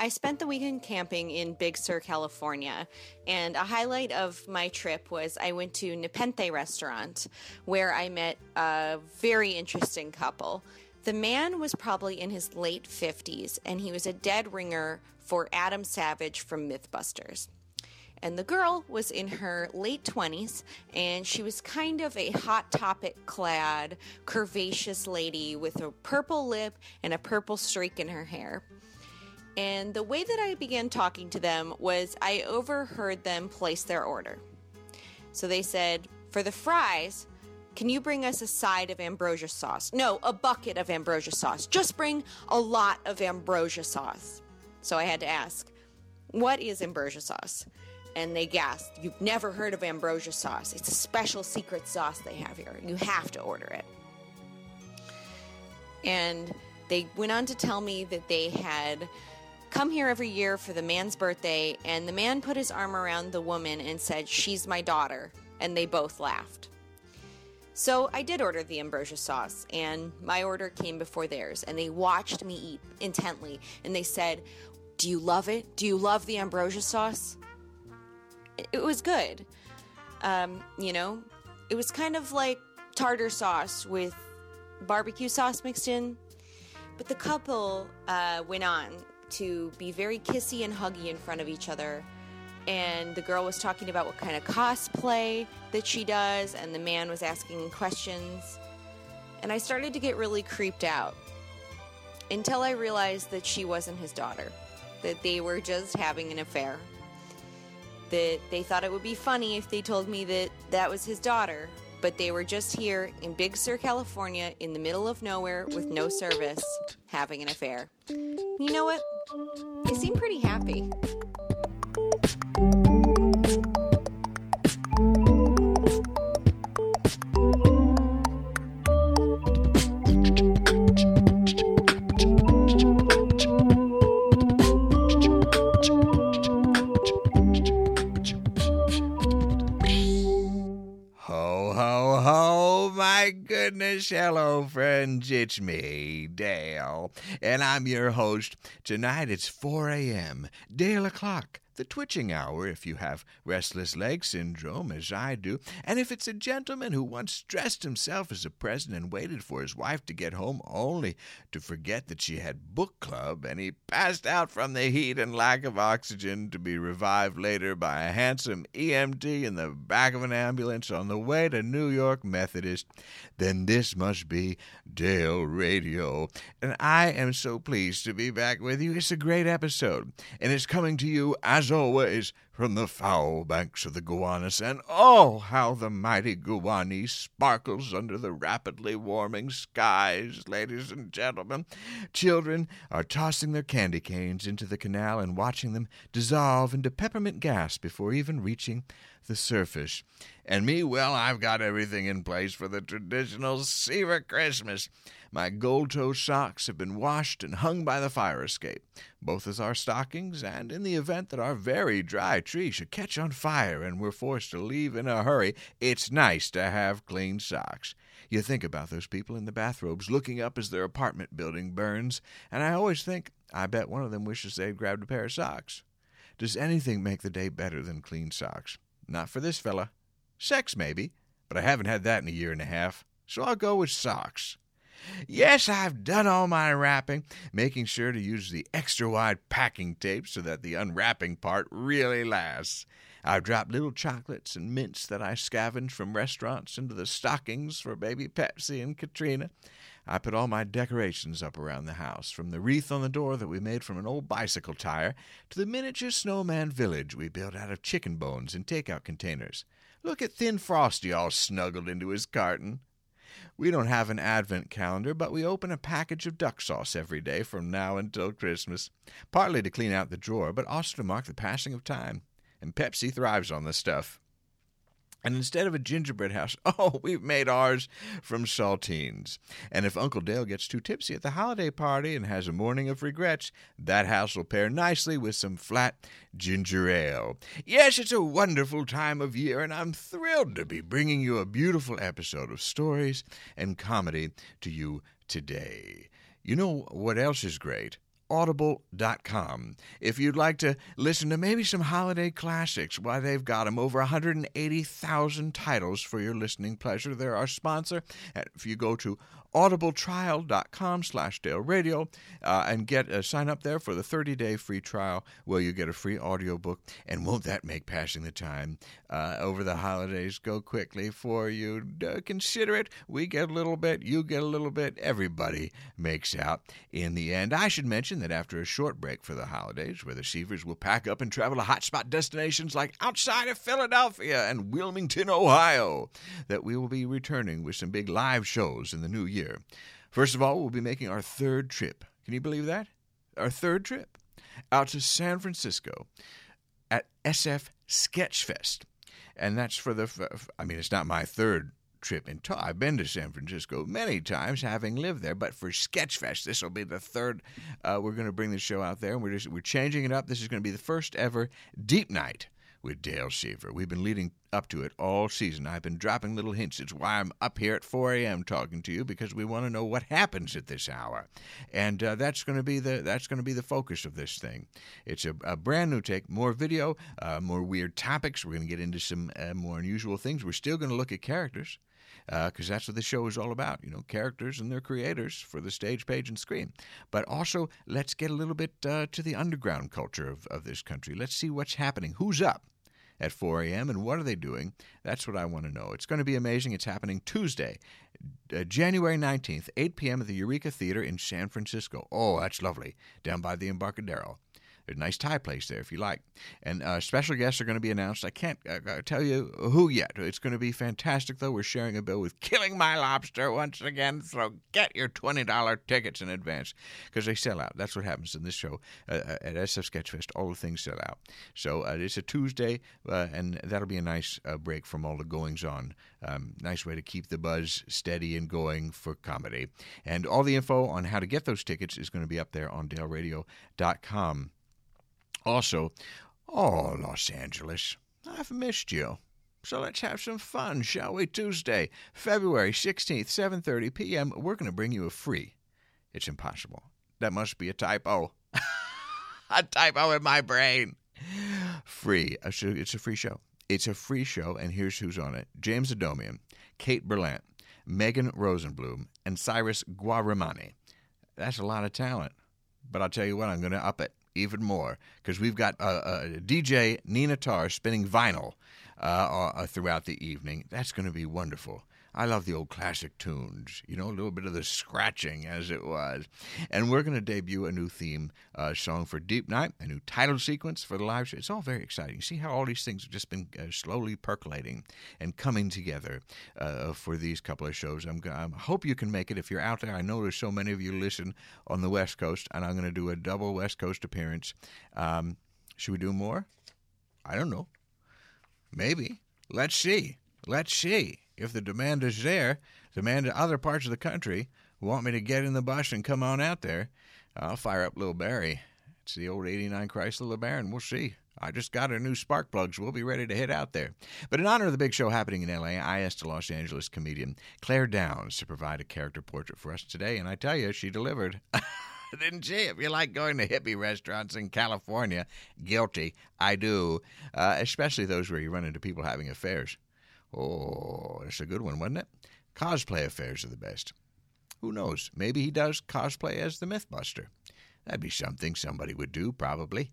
I spent the weekend camping in Big Sur, California, and a highlight of my trip was I went to Nepenthe restaurant where I met a very interesting couple. The man was probably in his late 50s and he was a dead ringer for Adam Savage from Mythbusters. And the girl was in her late 20s and she was kind of a hot topic clad, curvaceous lady with a purple lip and a purple streak in her hair. And the way that I began talking to them was I overheard them place their order. So they said, For the fries, can you bring us a side of ambrosia sauce? No, a bucket of ambrosia sauce. Just bring a lot of ambrosia sauce. So I had to ask, What is ambrosia sauce? And they gasped, You've never heard of ambrosia sauce. It's a special secret sauce they have here. You have to order it. And they went on to tell me that they had come here every year for the man's birthday, and the man put his arm around the woman and said, She's my daughter. And they both laughed. So I did order the ambrosia sauce, and my order came before theirs, and they watched me eat intently, and they said, Do you love it? Do you love the ambrosia sauce? It was good. Um, you know, it was kind of like tartar sauce with barbecue sauce mixed in. But the couple uh, went on to be very kissy and huggy in front of each other. And the girl was talking about what kind of cosplay that she does, and the man was asking questions. And I started to get really creeped out until I realized that she wasn't his daughter, that they were just having an affair. That they thought it would be funny if they told me that that was his daughter, but they were just here in Big Sur, California, in the middle of nowhere with no service, having an affair. You know what? They seem pretty happy. Goodness. Hello, friends. It's me, Dale, and I'm your host. Tonight it's 4 a.m., Dale o'clock, the twitching hour if you have restless leg syndrome, as I do, and if it's a gentleman who once dressed himself as a present and waited for his wife to get home only to forget that she had book club, and he passed out from the heat and lack of oxygen to be revived later by a handsome EMT in the back of an ambulance on the way to New York Methodist, then this must be Dale Radio. And I am so pleased to be back with you. It's a great episode, and it's coming to you, as always, from the foul banks of the Gowanus, and oh, how the mighty Gowanus sparkles under the rapidly warming skies, ladies and gentlemen. Children are tossing their candy canes into the canal and watching them dissolve into peppermint gas before even reaching the surface. And me, well, I've got everything in place for the traditional Seaver Christmas. My gold toe socks have been washed and hung by the fire escape, both as our stockings and in the event that our very dry tree should catch on fire and we're forced to leave in a hurry, it's nice to have clean socks. You think about those people in the bathrobes looking up as their apartment building burns, and I always think, I bet one of them wishes they'd grabbed a pair of socks. Does anything make the day better than clean socks? Not for this fella. Sex, maybe, but I haven't had that in a year and a half, so I'll go with socks. Yes, I've done all my wrapping, making sure to use the extra wide packing tape so that the unwrapping part really lasts. I've dropped little chocolates and mints that I scavenged from restaurants into the stockings for baby Pepsi and Katrina. I put all my decorations up around the house, from the wreath on the door that we made from an old bicycle tire to the miniature snowman village we built out of chicken bones in takeout containers. Look at Thin Frosty all snuggled into his carton. We don't have an advent calendar, but we open a package of duck sauce every day from now until Christmas, partly to clean out the drawer, but also to mark the passing of time. And Pepsi thrives on the stuff. And instead of a gingerbread house, oh, we've made ours from saltines. And if Uncle Dale gets too tipsy at the holiday party and has a morning of regrets, that house will pair nicely with some flat ginger ale. Yes, it's a wonderful time of year, and I'm thrilled to be bringing you a beautiful episode of stories and comedy to you today. You know what else is great? audible.com. If you'd like to listen to maybe some holiday classics, why they've got them over 180,000 titles for your listening pleasure. They're our sponsor. If you go to audibletrial.com slash Dale Radio uh, and get uh, sign up there for the 30-day free trial where you get a free audiobook. And won't that make passing the time uh, over the holidays go quickly for you? consider it. We get a little bit, you get a little bit, everybody makes out in the end. I should mention that after a short break for the holidays, where the Seavers will pack up and travel to hotspot destinations like outside of Philadelphia and Wilmington, Ohio, that we will be returning with some big live shows in the new year year. First of all, we'll be making our third trip. Can you believe that? Our third trip out to San Francisco at SF Sketchfest. And that's for the, I mean, it's not my third trip in total. I've been to San Francisco many times, having lived there. But for Sketchfest, this will be the third. Uh, we're going to bring the show out there, and we're just we're changing it up. This is going to be the first ever deep night with Dale Seaver. We've been leading up to it all season. I've been dropping little hints. It's why I'm up here at 4 a.m. talking to you because we want to know what happens at this hour, and uh, that's going to be the that's going to be the focus of this thing. It's a, a brand new take, more video, uh, more weird topics. We're going to get into some uh, more unusual things. We're still going to look at characters because uh, that's what the show is all about. You know, characters and their creators for the stage, page, and screen. But also, let's get a little bit uh, to the underground culture of, of this country. Let's see what's happening. Who's up? At 4 a.m. and what are they doing? That's what I want to know. It's going to be amazing. It's happening Tuesday, uh, January 19th, 8 p.m. at the Eureka Theater in San Francisco. Oh, that's lovely. Down by the Embarcadero. A nice Thai place there if you like. And uh, special guests are going to be announced. I can't uh, uh, tell you who yet. It's going to be fantastic, though. We're sharing a bill with Killing My Lobster once again. So get your $20 tickets in advance because they sell out. That's what happens in this show uh, uh at SF Sketchfest. All the things sell out. So uh, it's a Tuesday, and that'll be a nice break from all the goings on. Um, nice way to keep the buzz steady and going for comedy. And all the info on how to get those tickets is going to be up there on daleradio.com. Also, oh, Los Angeles, I've missed you. So let's have some fun, shall we? Tuesday, February 16th, 7:30 p.m. We're going to bring you a free. It's impossible. That must be a typo. a typo in my brain. Free. It's a free show. It's a free show, and here's who's on it: James Adomian, Kate Berlant, Megan Rosenblum, and Cyrus Ghahremani. That's a lot of talent. But I'll tell you what, I'm going to up it even more because we've got uh, uh, DJ Nina Tar spinning vinyl uh, uh, throughout the evening. That's going to be wonderful. I love the old classic tunes, you know, a little bit of the scratching as it was. And we're going to debut a new theme uh, song for Deep Night, a new title sequence for the live show. It's all very exciting. See how all these things have just been uh, slowly percolating and coming together uh, for these couple of shows. I'm, I hope you can make it if you're out there. I know there's so many of you listen on the West Coast, and I'm going to do a double West Coast appearance. Um, should we do more? I don't know. Maybe. Let's see. Let's see if the demand is there, demand in other parts of the country want me to get in the bus and come on out there, I'll fire up Little Barry. It's the old 89 Chrysler LeBaron. We'll see. I just got our new spark plugs. We'll be ready to hit out there. But in honor of the big show happening in LA, I asked a Los Angeles comedian, Claire Downs, to provide a character portrait for us today, and I tell you, she delivered. Didn't she? If you like going to hippie restaurants in California, guilty. I do, uh, especially those where you run into people having affairs. Oh, that's a good one, wasn't it? Cosplay affairs are the best. Who knows? Maybe he does cosplay as the Mythbuster. That'd be something somebody would do, probably.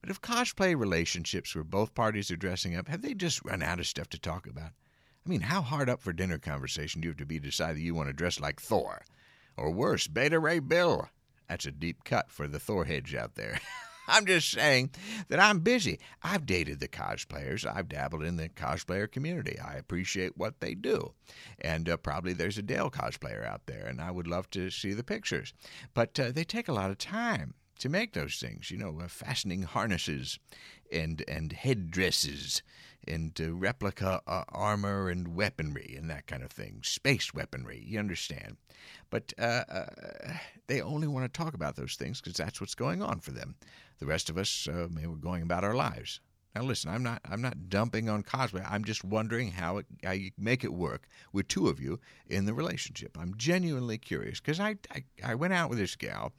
But if cosplay relationships where both parties are dressing up, have they just run out of stuff to talk about? I mean, how hard up for dinner conversation do you have to be to decide that you want to dress like Thor? Or worse, Beta Ray Bill? That's a deep cut for the Thor heads out there. I'm just saying that I'm busy. I've dated the cosplayers. I've dabbled in the cosplayer community. I appreciate what they do. And uh, probably there's a Dale cosplayer out there, and I would love to see the pictures. But uh, they take a lot of time to make those things, you know, uh, fastening harnesses and, and headdresses and uh, replica uh, armor and weaponry and that kind of thing, space weaponry, you understand. But uh, uh they only want to talk about those things because that's what's going on for them. The rest of us, uh, we're going about our lives. Now, listen, I'm not I'm not dumping on cosplay. I'm just wondering how it, how you make it work with two of you in the relationship. I'm genuinely curious because I, I, I went out with this gal,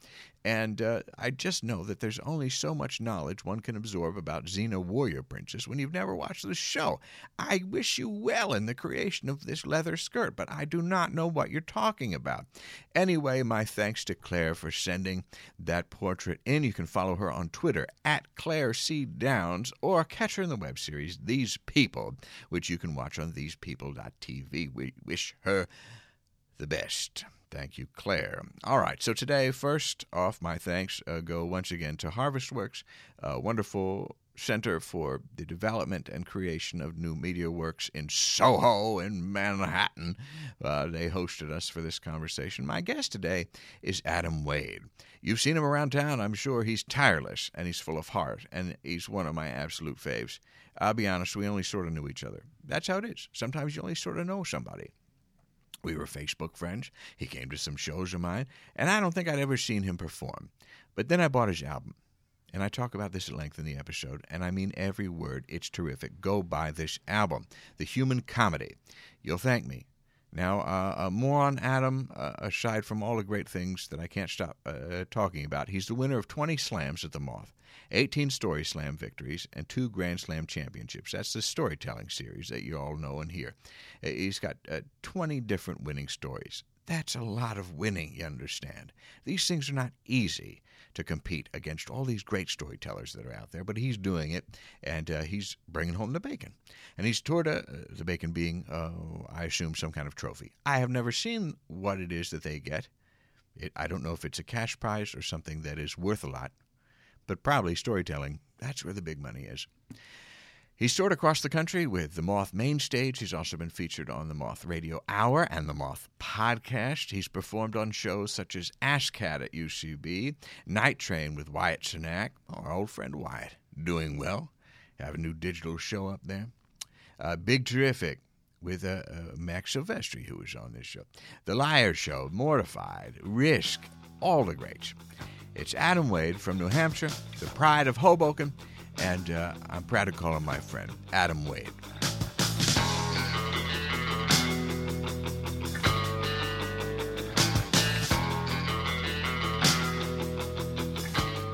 And uh, I just know that there's only so much knowledge one can absorb about Xena Warrior Princess when you've never watched the show. I wish you well in the creation of this leather skirt, but I do not know what you're talking about. Anyway, my thanks to Claire for sending that portrait in. You can follow her on Twitter at Claire C. Downs or catch her in the web series These People, which you can watch on thesepeople.tv. We wish her the best. Thank you, Claire. All right, so today, first off, my thanks uh, go once again to HarvestWorks, a wonderful center for the development and creation of new media works in Soho in Manhattan. Uh, they hosted us for this conversation. My guest today is Adam Wade. You've seen him around town, I'm sure. He's tireless and he's full of heart, and he's one of my absolute faves. I'll be honest, we only sort of knew each other. That's how it is. Sometimes you only sort of know somebody. We were Facebook friends. He came to some shows of mine, and I don't think I'd ever seen him perform. But then I bought his album, and I talk about this at length in the episode, and I mean every word. It's terrific. Go buy this album, The Human Comedy. You'll thank me. Now, uh, more on Adam, uh, aside from all the great things that I can't stop uh, talking about. He's the winner of 20 slams at the Moth, 18 Story Slam victories, and two Grand Slam championships. That's the storytelling series that you all know and hear. Uh, he's got uh, 20 different winning stories. That's a lot of winning, you understand. These things are not easy to compete against all these great storytellers that are out there, but he's doing it, and uh, he's bringing home the bacon. And he's toward uh, the bacon being, uh, I assume, some kind of trophy. I have never seen what it is that they get. It, I don't know if it's a cash prize or something that is worth a lot, but probably storytelling. That's where the big money is. He's toured across the country with the Moth main stage. He's also been featured on the Moth Radio Hour and the Moth podcast. He's performed on shows such as Ask Cat at UCB, Night Train with Wyatt Cenac, our old friend Wyatt, doing well. Have a new digital show up there. Uh, Big Terrific with uh, uh, Max Silvestri, who was on this show. The Liar Show, Mortified, Risk, all the greats. It's Adam Wade from New Hampshire, the pride of Hoboken and uh, I'm proud to call him my friend, Adam Wade.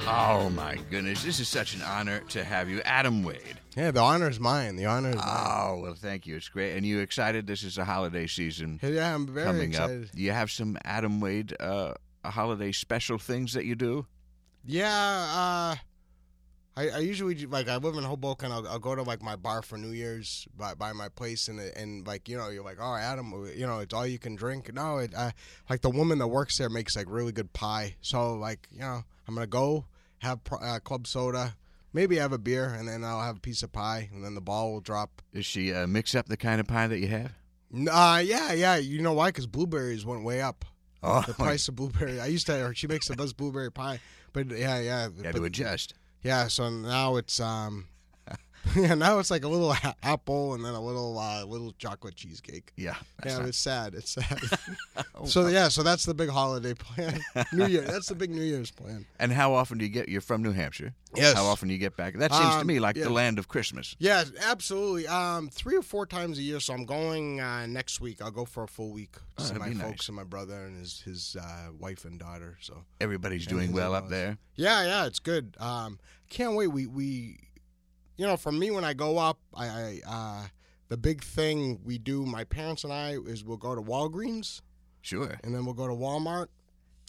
Oh my goodness, this is such an honor to have you, Adam Wade. Yeah, the honor is mine. The honor is mine. Oh well, thank you. It's great. And you excited? This is a holiday season. Yeah, I'm very coming excited. up. Do you have some Adam Wade uh, holiday special things that you do? Yeah, uh, I, I usually like I live in Hoboken. I'll, I'll go to like my bar for New Year's by, by my place, and and like you know you're like oh Adam, you know it's all you can drink. No, it uh, like the woman that works there makes like really good pie. So like you know I'm gonna go have uh, club soda, maybe have a beer, and then I'll have a piece of pie, and then the ball will drop. Does she uh, mix up the kind of pie that you have? Uh, yeah, yeah. You know why? Because blueberries went way up. Oh, The price of blueberry. I used to. Or she makes the best blueberry pie, but yeah, yeah. you had but- to adjust. Yeah, so now it's um yeah, now it's like a little a- apple and then a little uh, little chocolate cheesecake. Yeah, Yeah, not- it's sad. It's sad. Oh, so yeah, so that's the big holiday plan. New Year. That's the big New Year's plan. And how often do you get? You're from New Hampshire. Yes. How often do you get back? That seems to Um, me like yeah. the land of Christmas. Yeah, absolutely. Um, three or four times a year. So I'm going uh, next week. I'll go for a full week to Oh, see my folks nice. and my brother and his his uh, wife and daughter. So Everybody's doing well up there. Yeah, yeah, it's good. Um, can't wait. We we, you know, for me when I go up, I, I uh, the big thing we do, my parents and I, is we'll go to Walgreens Sure. and then we'll go to Walmart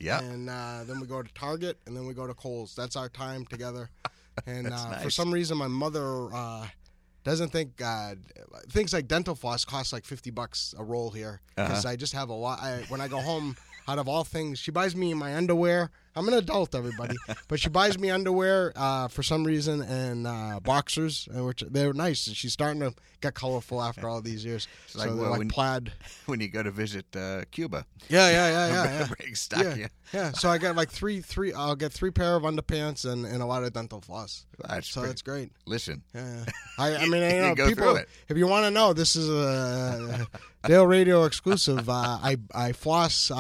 Yeah. and uh, then we go to Target and then we go to Kohl's. That's our time together. And uh, for some reason, my mother uh, doesn't think uh, things like dental floss cost like fifty bucks a roll here because Uh-huh. I just have a lot. I, when I go home, out of all things, she buys me my underwear. I'm an adult, everybody, but she buys me underwear uh, for some reason and uh, boxers, uh, which they're nice. She's starting to get colorful after all these years. like, so they're well, like when- plaid. when you go to visit uh, Cuba, Yeah, yeah, yeah, yeah, yeah. stock. Yeah, Yeah. yeah. So I got like three, three. I'll get three pair of underpants and, and a lot of dental floss. That's So pretty- that's great. Listen, Yeah, yeah. I, I mean, You you know, go people. it. If you want to know, this is a Dale Radio exclusive. Uh, I I floss.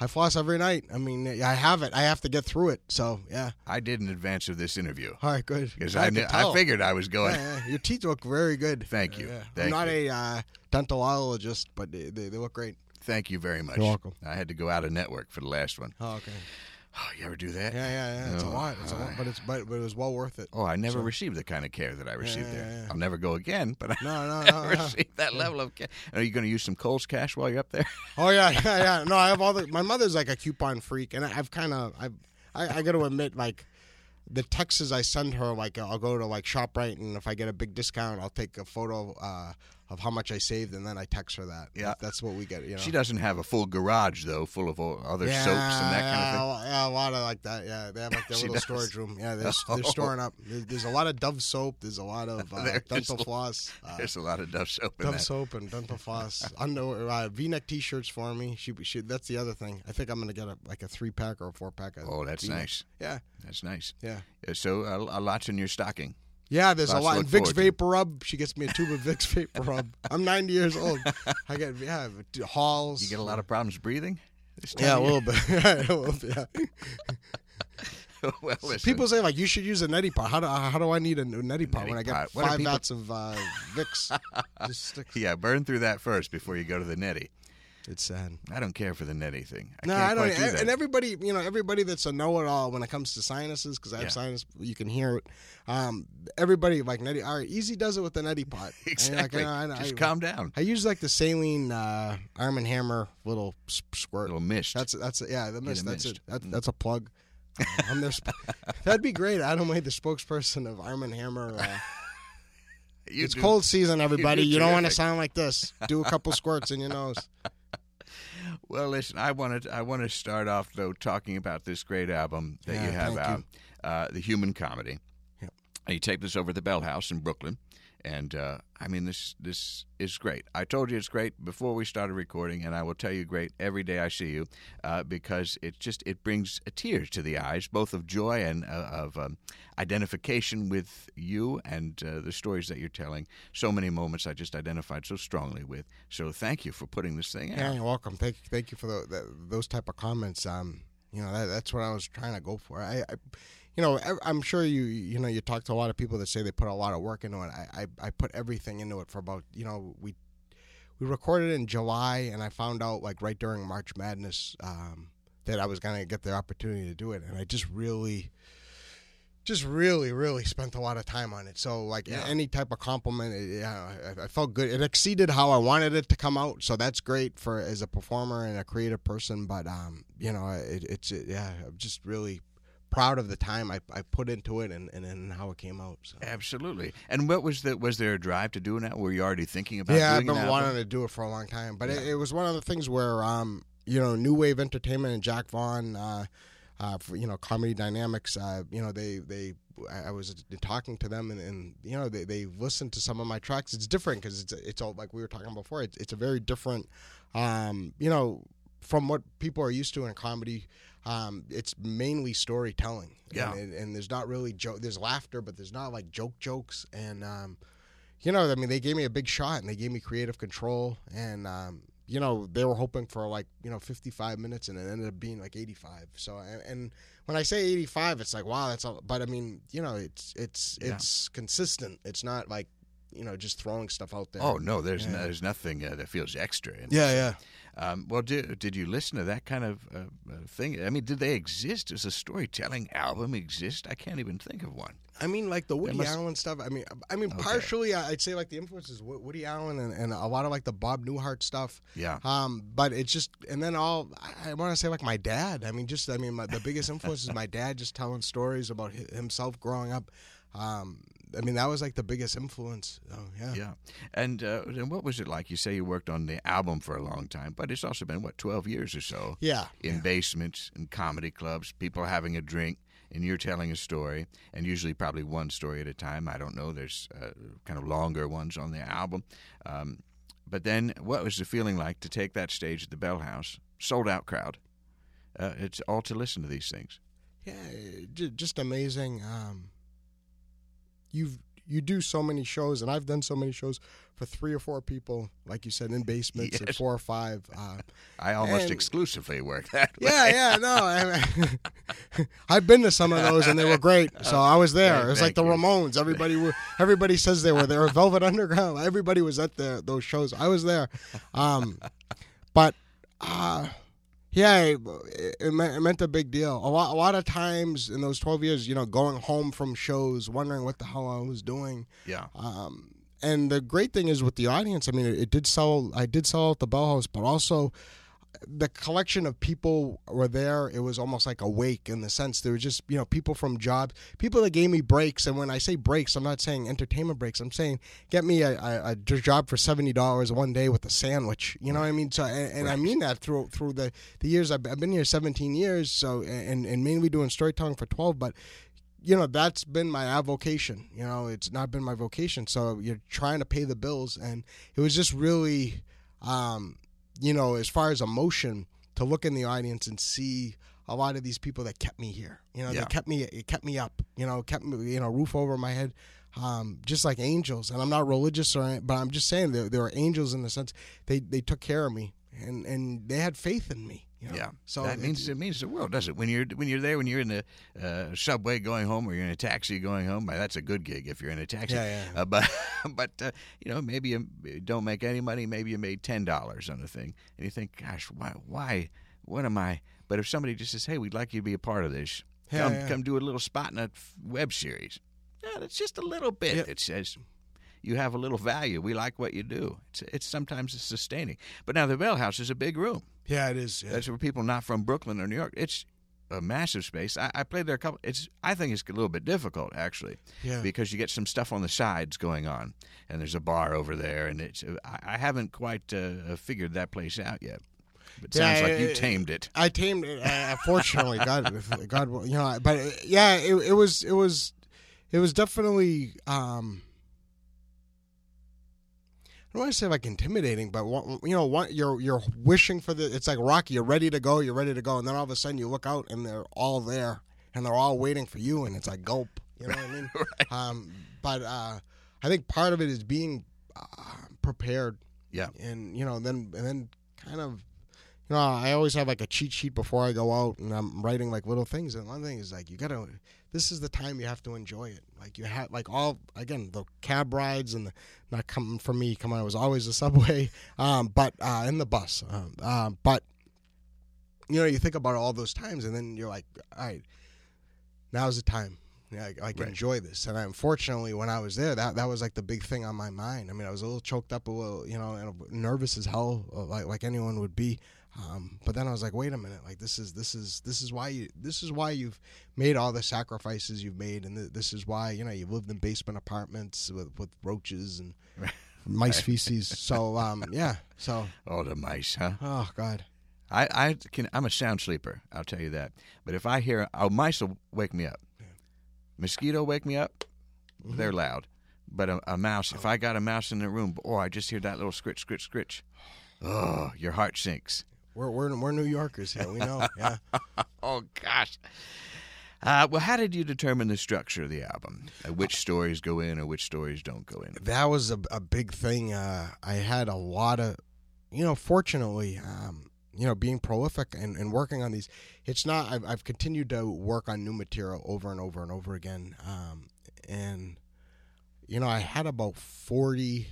I floss every night. I mean, I have it. I have to get through it. So yeah. I did in advance of this interview All right, good. because I I, I figured I was going. Yeah, yeah. Your teeth look very good. Thank you. Yeah. Thank I'm not you. a uh, dentalologist, but they, they, they look great. Thank you very much. You're welcome. I had to go out of network for the last one. Oh, okay. Oh, you ever do that? Yeah, yeah, yeah. It's a Oh, lot. It's a lot, but it's but, but it was well worth it. Oh, I never So- received the kind of care that I received yeah, there. yeah. I'll never go again, but I No, no. no. received that level of care. Are you going to use some Kohl's cash while you're up there? Oh yeah, yeah, yeah. No, I have all the. My mother's like a coupon freak, and I- I've kind of, I've, I, I got to admit, like, the texts I send her, like, I'll go to like Shoprite, and if I get a big discount, I'll take a photo uh, of how much I saved, and then I text her that. Yeah. that's what we get. You know. She doesn't have a full garage though, full of all other yeah, soaps and that kind of thing. yeah, a Yeah, a lot of like that. Yeah, they have like their little does. storage room. Yeah, they're, Oh. they're storing up. There's, there's a lot of Dove soap. There's a lot of uh, dental floss. Uh, There's a lot of Dove soap in Dove that. soap and dental floss, underwear, uh, V-neck T-shirts for me. She, she, that's the other thing. I think I'm gonna get a like a three pack or a four pack. Of Oh, that's V-neck. nice. Yeah, That's nice. yeah, Uh, So a, a lot's in your stocking. Yeah. There's a lot. And Vicks. VapoRub. She gets me a tube of Vicks VapoRub. I'm 90 years old. I get yeah halls. You get a lot of problems breathing. Yeah, a little bit. Yeah, a little bit. Yeah. well, People say like you should use a neti pot. How do how do I need a neti pot when I Neti get pot. What are five people- of uh, Vicks? Just stick. yeah, burn through that first before you go to the neti. It's sad. I don't care for the neti thing. I No, can't I don't. do and everybody, you know, everybody that's a know-it-all when it comes to sinuses, because I have Yeah. sinus, you can hear it. Um, everybody like neti. All right, easy does it with the neti pot. Like, exactly. you know, I- Just I- calm down. I use like the saline uh, Arm and Hammer little squirt. little mist. That's that's yeah, the mist. That's mist. it. That, that's a plug. Uh, I'm their sp- That'd be great. Adam Wade, the spokesperson of Arm and Hammer. Uh, You it's do- cold season, everybody. do You, don't want to sound like this. Do a couple squirts in your nose. Well, listen, I wanted I want to start off though talking about this great album that Yeah, you have out, you. uh, the Human Comedy. Yep. And you take this over at the Bell House in Brooklyn, and uh, I mean this this is great. I told you it's great before we started recording, and I will tell you great every day I see you uh, because it just it brings tears to the eyes, both of joy and uh, of um, identification with you and uh, the stories that you're telling. So many moments I just identified so strongly with. So thank you for putting this thing out. Yeah, you're welcome. Thank you, thank you for the, the, those type of comments. Um, you know, that, that's what I was trying to go for. I, I, you know, I'm sure you, you know, you talk to a lot of people that say they put a lot of work into it. I, I, I put everything into it for about, you know, we, we recorded in July, and I found out like right during March Madness um, that I was gonna get the opportunity to do it, and I just really. Just really, really spent a lot of time on it. So, like Yeah. any type of compliment, it, yeah, I, I felt good. It exceeded how I wanted it to come out, so that's great for as a performer and a creative person. But um, you know, it, it's it, yeah, I'm just really proud of the time I, I put into it and, and, and how it came out. So. Absolutely. And what was the was there a drive to doing that? Were you already thinking about yeah, I've been wanting to do it for a long time, but it, Yeah. it was one of the things where um, you know, New Wave Entertainment and Jack Vaughn, uh, uh, for you know, Comedy Dynamics, uh, you know, they they I I was talking to them and, and you know they they listened to some of my tracks. It's different because it's it's all like we were talking before. It's it's a very different, um, you know, from what people are used to in comedy. Um, it's mainly storytelling. Yeah. and, and, there's not really joke. There's laughter, but there's not like joke jokes and. Um, you know, I mean, they gave me a big shot and they gave me creative control. And, um, you know, they were hoping for like, you know, 55 minutes and it ended up being like 85. So, and, and when I say 85, it's like, wow, that's all. But I mean, you know, it's, it's, Yeah. it's consistent. It's not like, you know, just throwing stuff out there. Oh no, there's Yeah. no, there's nothing uh, that feels extra. In yeah, yeah. Um, well, did did you listen to that kind of uh, uh, thing? I mean, did they exist? Does a storytelling album exist? I can't even think of one. I mean, like the Woody must- Allen stuff. I mean, I mean, Okay. partially, I'd say like the influences Wo- Woody Allen and, and a lot of like the Bob Newhart stuff. Yeah. Um, but it's just, and then all I, I want to say like my dad. I mean, just I mean, my, the biggest influence is my dad just telling stories about himself growing up. Um, I mean, that was like the biggest influence. Oh yeah. Yeah. And uh, and what was it like? You say you worked on the album for a long time, but it's also been what twelve years or so Yeah. in basements and comedy clubs, people having a drink, and you're telling a story, and usually probably one story at a time. I don't know. There's uh, kind of longer ones on the album. Um, but then, what was the feeling like to take that stage at the Bell House, sold out crowd? Uh, it's all to listen to these things. Yeah, just amazing. Um, you've you do so many shows, and I've done so many shows for three or four people, like you said, in basements, and four or five. Uh, I almost And- exclusively work that way. yeah, yeah, no, I, I've been to some of those, and they were great. So I was there. It was like the. Ramones. Everybody, were, everybody says they were there. Velvet Underground. Everybody was at the, those shows. I was there. Um, but uh, Yeah, it, it, meant, it meant a big deal. A lot, a lot of times in those twelve years, you know, going home from shows, wondering what the hell I was doing. Yeah. Um, and the great thing is with the audience. I mean, it, it did sell. I did sell out the Bell House, but also the collection of people were there. It was almost like a wake in the sense there were just you know people from jobs, people that gave me breaks. And when I say breaks, I'm not saying entertainment breaks. I'm saying get me a, a, a job for seventy dollars one day with a sandwich. You know what I mean? So and, and right. I mean that through through the the years I've, I've been here 17 years. So and and mainly doing storytelling for 12, but you know that's been my avocation you know it's not been my vocation so you're trying to pay the bills and it was just really um, you know, as far as emotion, to look in the audience and see a lot of these people that kept me here. You know, yeah. they kept me it kept me up. You know, kept me you know roof over my head, um, just like angels. And I'm not religious or, anything, but I'm just saying there there are angels in the sense they they took care of me and and they had faith in me. You know? Yeah, so that means it means the world, does it? When you're when you're there, when you're in the uh, subway going home, or you're in a taxi going home, that's a good gig if you're in a taxi. Yeah, yeah. Uh, but but uh, you know, maybe you don't make any money. Maybe you made ten dollars on a thing, and you think, gosh, why, why, what am I? But if somebody just says, hey, we'd like you to be a part of this, yeah, come yeah. come do a little spot in a web series. Yeah, that's just a little bit. It says you have a little value. We like what you do. It's, it's sometimes it's sustaining. But now the Bell House is a big room. Yeah, it is. Yeah. That's for people not from Brooklyn or New York. It's a massive space. I, I, played there a couple. It's I think it's a little bit difficult actually, yeah. because you get some stuff on the sides going on, and there's a bar over there, and it's I, I haven't quite uh, figured that place out yet. It sounds yeah, like you tamed it. I tamed it. Uh, fortunately, God, God, you know. But uh, yeah, it, it was, it was, it was definitely. Um, I don't want to say like intimidating, but you know, what you're you're wishing for the. It's like Rocky. You're ready to go. You're ready to go, and then all of a sudden you look out and they're all there, and they're all waiting for you, and it's like gulp. You know what I mean? right. um, but uh, I think part of it is being uh, prepared. Yeah. And you know, then and then kind of you know, I always have like a cheat sheet before I go out, and I'm writing like little things. And one thing is like you gotta. This is the time you have to enjoy it. Like you have like all again the cab rides and the, not coming from me. Come on, it was always the subway, um, but uh, in the bus. Um, uh, but you know, you think about all those times, and then you're like, all right, now's the time. Yeah, I, I can right. enjoy this. And unfortunately, when I was there, that that was like the big thing on my mind. I mean, I was a little choked up, a little, you know, and nervous as hell, uh, like like anyone would be. Um, but then I was like, wait a minute, like this is this is this is why you this is why you've made all the sacrifices you've made, and th- this is why you know you've lived in basement apartments with with roaches and mice feces. So um, yeah, so oh the mice, huh? Oh God. I, I can I'm a sound sleeper. I'll tell you that. But if I hear oh mice will wake me up. Yeah. Mosquito wake me up. Mm-hmm. They're loud. But a, a mouse, oh. if I got a mouse in the room, oh, I just hear that little scritch, scritch, scritch. Oh, your heart sinks. We're we're we're New Yorkers here. We know. Yeah. oh gosh. Uh, well, how did you determine the structure of the album? Uh, which stories go in or which stories don't go in? That was a, a big thing. Uh, I had a lot of, you know, fortunately, um, you know, being prolific and, and working on these, it's not, I've, I've continued to work on new material over and over and over again. Um, and, you know, I had about 40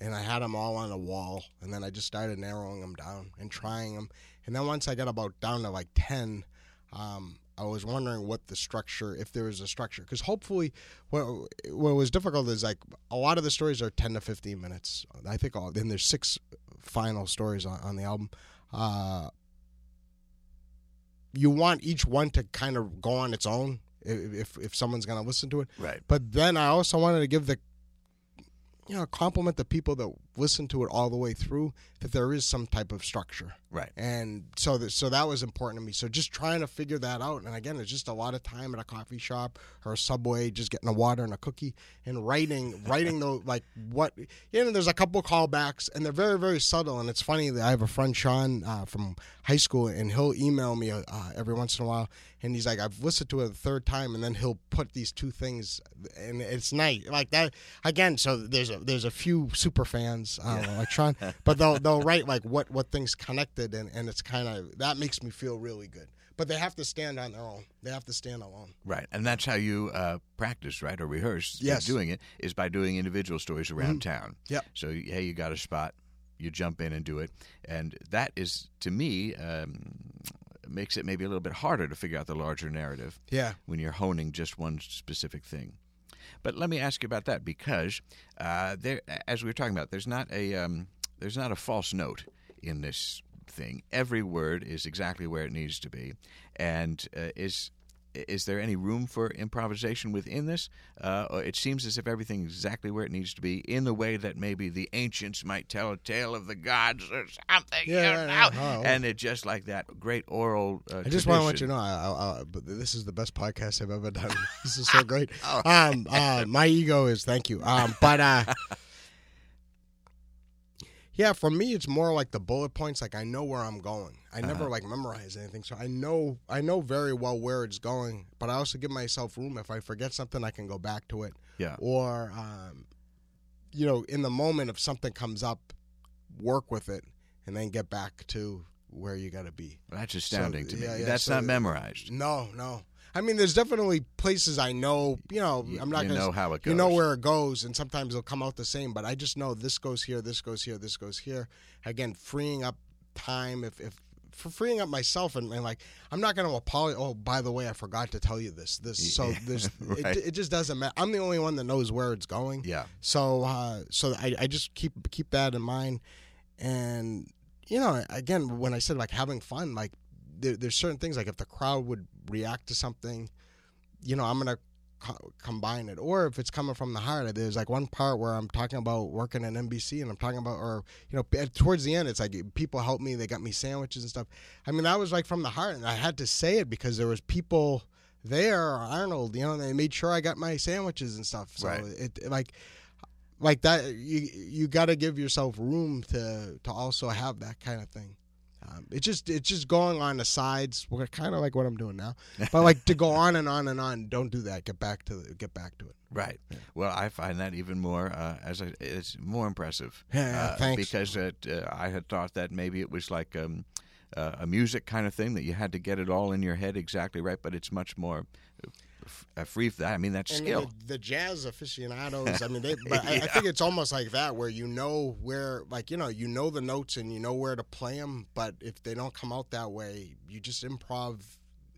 and I had them all on a wall, and then I just started narrowing them down and trying them. And then once I got about down to like ten, um, I was wondering what the structure, if there was a structure, because hopefully, what what was difficult is like a lot of the stories are ten to fifteen minutes. I think all then there's six final stories on, on the album. Uh, you want each one to kind of go on its own if if someone's going to listen to it. Right. But then I also wanted to give the you know compliment the people that listen to it all the way through that there is some type of structure. Right. And so that so that was important to me. So just trying to figure that out. And again it's just a lot of time at a coffee shop or a subway just getting a water and a cookie and writing writing the like what you know there's a couple callbacks and they're very very subtle. And it's funny that i have a friend sean uh, from high school and he'll email me uh, every once in a while. And he's like i've listened to it a third time. And then he'll put these two things and it's nice like that. Again so there's a there's a few super fans uh, yeah. like sean but they'll they'll write like what what things connected and and it's kind of that makes me feel really good but they have to stand on their own they have to stand alone right and that's how you uh, practice right or rehearse yes doing it is by doing individual stories around mm-hmm. town yeah so hey you got a spot you jump in and do it, and that is to me um, makes it maybe a little bit harder to figure out the larger narrative Yeah. when you're honing just one specific thing. But let me ask you about that because uh, there, as we were talking about, there's not a um, there's not a false note in this thing. Every word is exactly where it needs to be, and uh, is is there any room for improvisation within this? Uh, it seems as if everything exactly where it needs to be, in the way that maybe the ancients might tell a tale of the gods or something. you Yeah, know? yeah, yeah. Oh. and it just like that great oral. Uh, I just want to let you know, I, I, I, but this is the best podcast I've ever done. this is so great. Oh. Um, uh, my ego is thank you. Um, but uh, yeah, for me, it's more like the bullet points. Like I know where I'm going. I never Uh-huh. like memorize anything, so I know I know very well where it's going. But I also give myself room. If I forget something, I can go back to it. Yeah. Or, um, you know, in the moment, if something comes up, work with it, and then get back to where you got to be. That's astounding to me. yeah, yeah, That's so- not memorized. No, no. I mean, there's definitely places I know. You know, I'm not you gonna know how it goes. You know where it goes, and sometimes it'll come out the same. But I just know this goes here, this goes here, this goes here. Again, freeing up time. If if for freeing up myself and, and like I'm not going to apologize. Oh, by the way, I forgot to tell you this. This so Yeah, there's right. it, it just doesn't matter. I'm the only one that knows where it's going. Yeah. So uh, so I, I just keep keep that in mind, and you know again when I said like having fun, like there, there's certain things like if the crowd would react to something, you know I'm gonna co- combine it, or if it's coming from the heart. There's like one part where I'm talking about working at NBC, and I'm talking about or you know towards the end it's like people helped me, they got me sandwiches and stuff. I mean that was like from the heart, and I had to say it because there was people there, Arnold, you know, they made sure I got my sandwiches and stuff. So Right. it like like that you you got to give yourself room to to also have that kind of thing. Um, it's just it's just going on the sides, We're kind of like what I'm doing now. But like to go on and on and on, don't do that. Get back to get back to it. Right. Well, I find that even more uh, as a, it's more impressive. Yeah, yeah, uh, thanks. Because it, uh, I had thought that maybe it was like um, uh, a music kind of thing that you had to get it all in your head exactly right, but it's much more uh, free. I mean, that's And skill. The, the jazz aficionados, I mean, they, but I, I think it's almost like that, where you know where, like you know, you know the notes and you know where to play them, but if they don't come out that way, you just improv,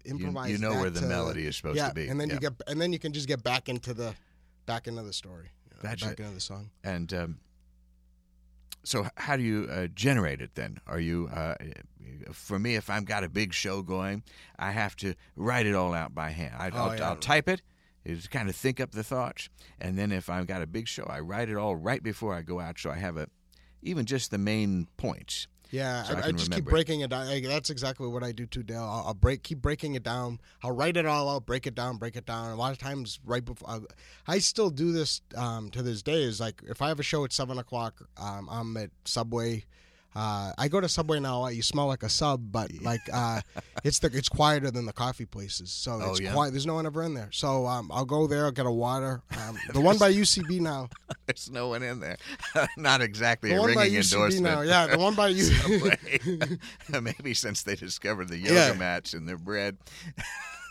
You, improvise. you know that where the to- melody is supposed yeah, to be. and then Yeah. you get, and then you can just get back into the, back into the story, you know, back into the song. And um, so, how do you uh, generate it then? Are you, uh, for me, if I've got a big show going, I have to write it all out by hand. I, Oh, I'll, yeah. I'll type it, is kind of think up the thoughts, and then if I've got a big show, I write it all right before I go out, so I have a, even just the main points. Yeah, So I I, I, just keep breaking it down. Like, that's exactly what I do too, Dale. I'll, I'll break, keep breaking it down. I'll write it all out, break it down, break it down. A lot of times, right before I, I still do this um, to this day. Is like if I have a show at seven o'clock, um, I'm at Subway. Uh, I go to Subway now. You smell like a sub, but like uh, it's the it's quieter than the coffee places. So Oh, it's yeah? quiet. There's no one ever in there. So um, I'll go there. I'll get a water. Um, the one by UCB now. There's no one in there. Not exactly The a one by ringing UCB endorsement. now. Yeah, the one by. Subway. Maybe since they discovered the yoga Yeah. mats in their bread,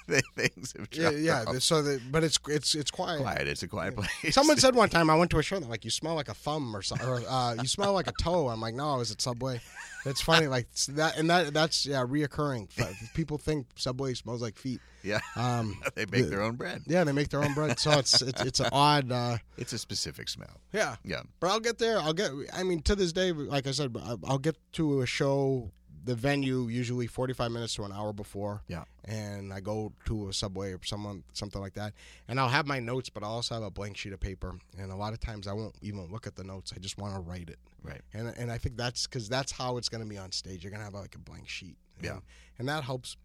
things have yeah, yeah. off. So the, but it's it's it's quiet. quiet. It's a quiet place. Someone said one time I went to a show that like you smell like a thumb or something, or uh, you smell like a toe. I'm like, no, I was at Subway. It's funny, like that, and that that's yeah, reoccurring. People think Subway smells like feet. yeah, Um, they make the- their own bread. yeah, they make their own bread, so it's it's, it's an odd. Uh, It's a specific smell. yeah, Yeah, but I'll get there. I'll get. I mean, to this day, like I said, I'll get to a show, the venue usually 45 minutes to an hour before. Yeah. And I go to a subway or someone something like that, and I'll have my notes, but I'll also have a blank sheet of paper. And a lot of times I won't even look at the notes. I just want to write it. right. And and I think that's because that's how it's going to be on stage. You're going to have like a blank sheet. And, Yeah. And that helps.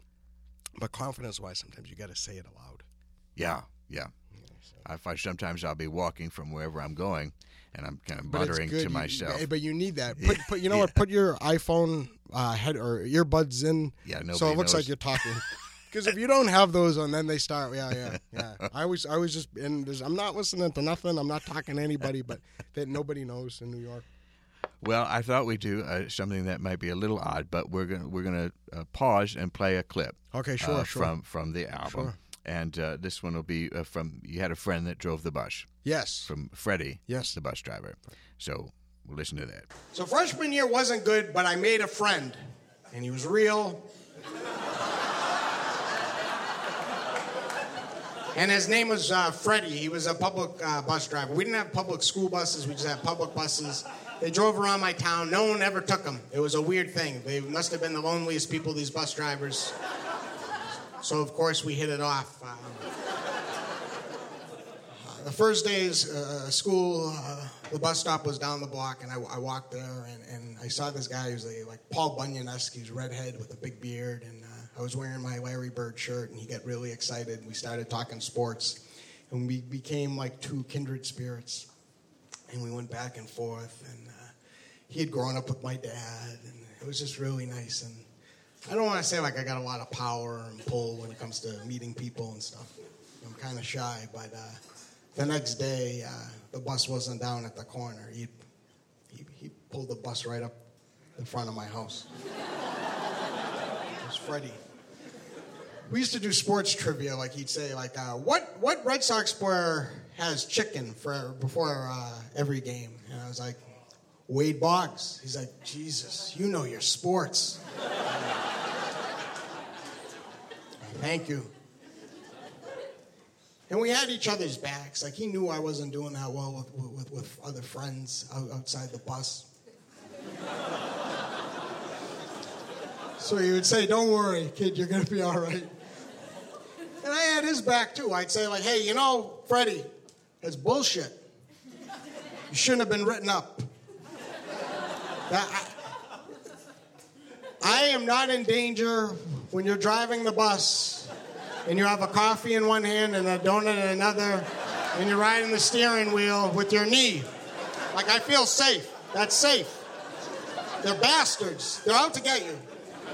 But confidence wise, sometimes you got to say it aloud. Yeah, yeah. I find sometimes I'll be walking from wherever I'm going, and I'm kind of muttering to You- myself. but you need that. Put, put you know what? Put your iPhone uh, head or earbuds in, yeah, nobody so it looks knows. like you're talking. Because if you don't have those on, then they start. Yeah, yeah, yeah. I was, I was just, and there's, I'm not listening to nothing. I'm not talking to anybody, but that nobody knows in New York. Well, I thought we'd do uh, something that might be a little odd, but we're gonna we're gonna uh, pause and play a clip Okay, sure, uh, sure. from from the album. Sure. And uh, this one will be uh, from you had a friend that drove the bus yes, from Freddie, Yes. the bus driver. So We'll listen to that. So freshman year wasn't good, but I made a friend, and he was real. And his name was uh, Freddie. He was a public uh, bus driver. We didn't have public school buses. We just had public buses. They drove around my town. No one ever took them. It was a weird thing. They must have been the loneliest people, these bus drivers. So of course we hit it off. Uh, the first day's uh, school, uh, the bus stop was down the block, and I, I walked there, and, and, I saw this guy who's like, like Paul Bunyan-esque. He's redhead with a big beard, and uh, I was wearing my Larry Bird shirt, and he got really excited. We started talking sports, and we became like two kindred spirits, and we went back and forth. And uh, he had grown up with my dad, and it was just really nice. And I don't want to say like I got a lot of power and pull when it comes to meeting people and stuff. I'm kind of shy, but uh, the next day, uh, the bus wasn't down at the corner. He, he, he pulled the bus right up in front of my house. it was Freddie. We used to do sports trivia, like he'd say, like, uh, what, what Red Sox player has chicken for before uh, every game? And I was like, Wade Boggs. He's like, Jesus, you know your sports. Thank you. And we had each other's backs. Like he knew I wasn't doing that well with, with, with other friends outside the bus. so he would say, Don't worry, kid, you're going to be all right. And I had his back too. I'd say, like, hey, you know, Freddie, that's bullshit. You shouldn't have been written up. I, I am not in danger when you're driving the bus and you have a coffee in one hand and a donut in another, and you're riding the steering wheel with your knee. Like, I feel safe. That's safe. They're bastards. They're out to get you.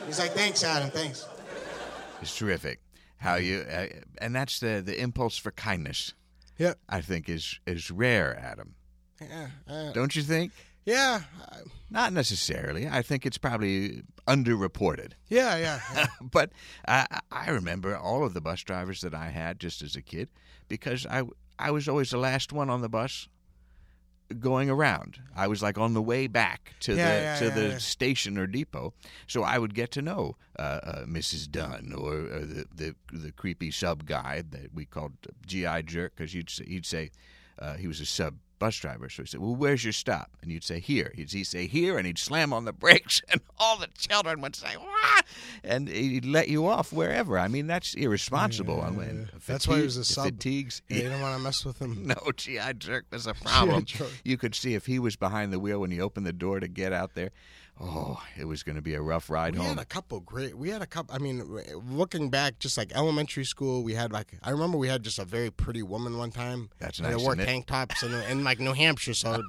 He's like, thanks, Adam. Thanks. It's terrific how you, uh, and that's the the impulse for kindness. Yep. I think is is rare, Adam. Yeah. Uh, Don't you think? Yeah. Not necessarily. I think it's probably underreported. Yeah. Yeah. yeah. but I, I remember all of the bus drivers that I had just as a kid because I, I was always the last one on the bus going around. I was like on the way back to Yeah, the yeah, to yeah, the station or depot, so I would get to know uh, uh, Mrs. Dunn or uh, the, the the creepy sub guy that we called GI Jerk because he'd say, he'd say uh, he was a sub bus driver. So he said, "Well, where's your stop?" And you'd say, "Here." He'd, he'd say, "Here," and he'd slam on the brakes, and all the children would say, "Wah!" and he'd let you off wherever. I mean, that's irresponsible. I mean, That's why he was a fatigue- sub. Fatigues. Yeah, you don't want to mess with him. No, GI Jerk was a problem. You could see if he was behind the wheel when you opened the door to get out there. Oh, it was going to be a rough ride We home. had a couple great. We had a couple. I mean, looking back, just like elementary school, we had like I remember we had just a very pretty woman one time. That's and nice, They wore isn't it? tank tops in, in like New Hampshire, so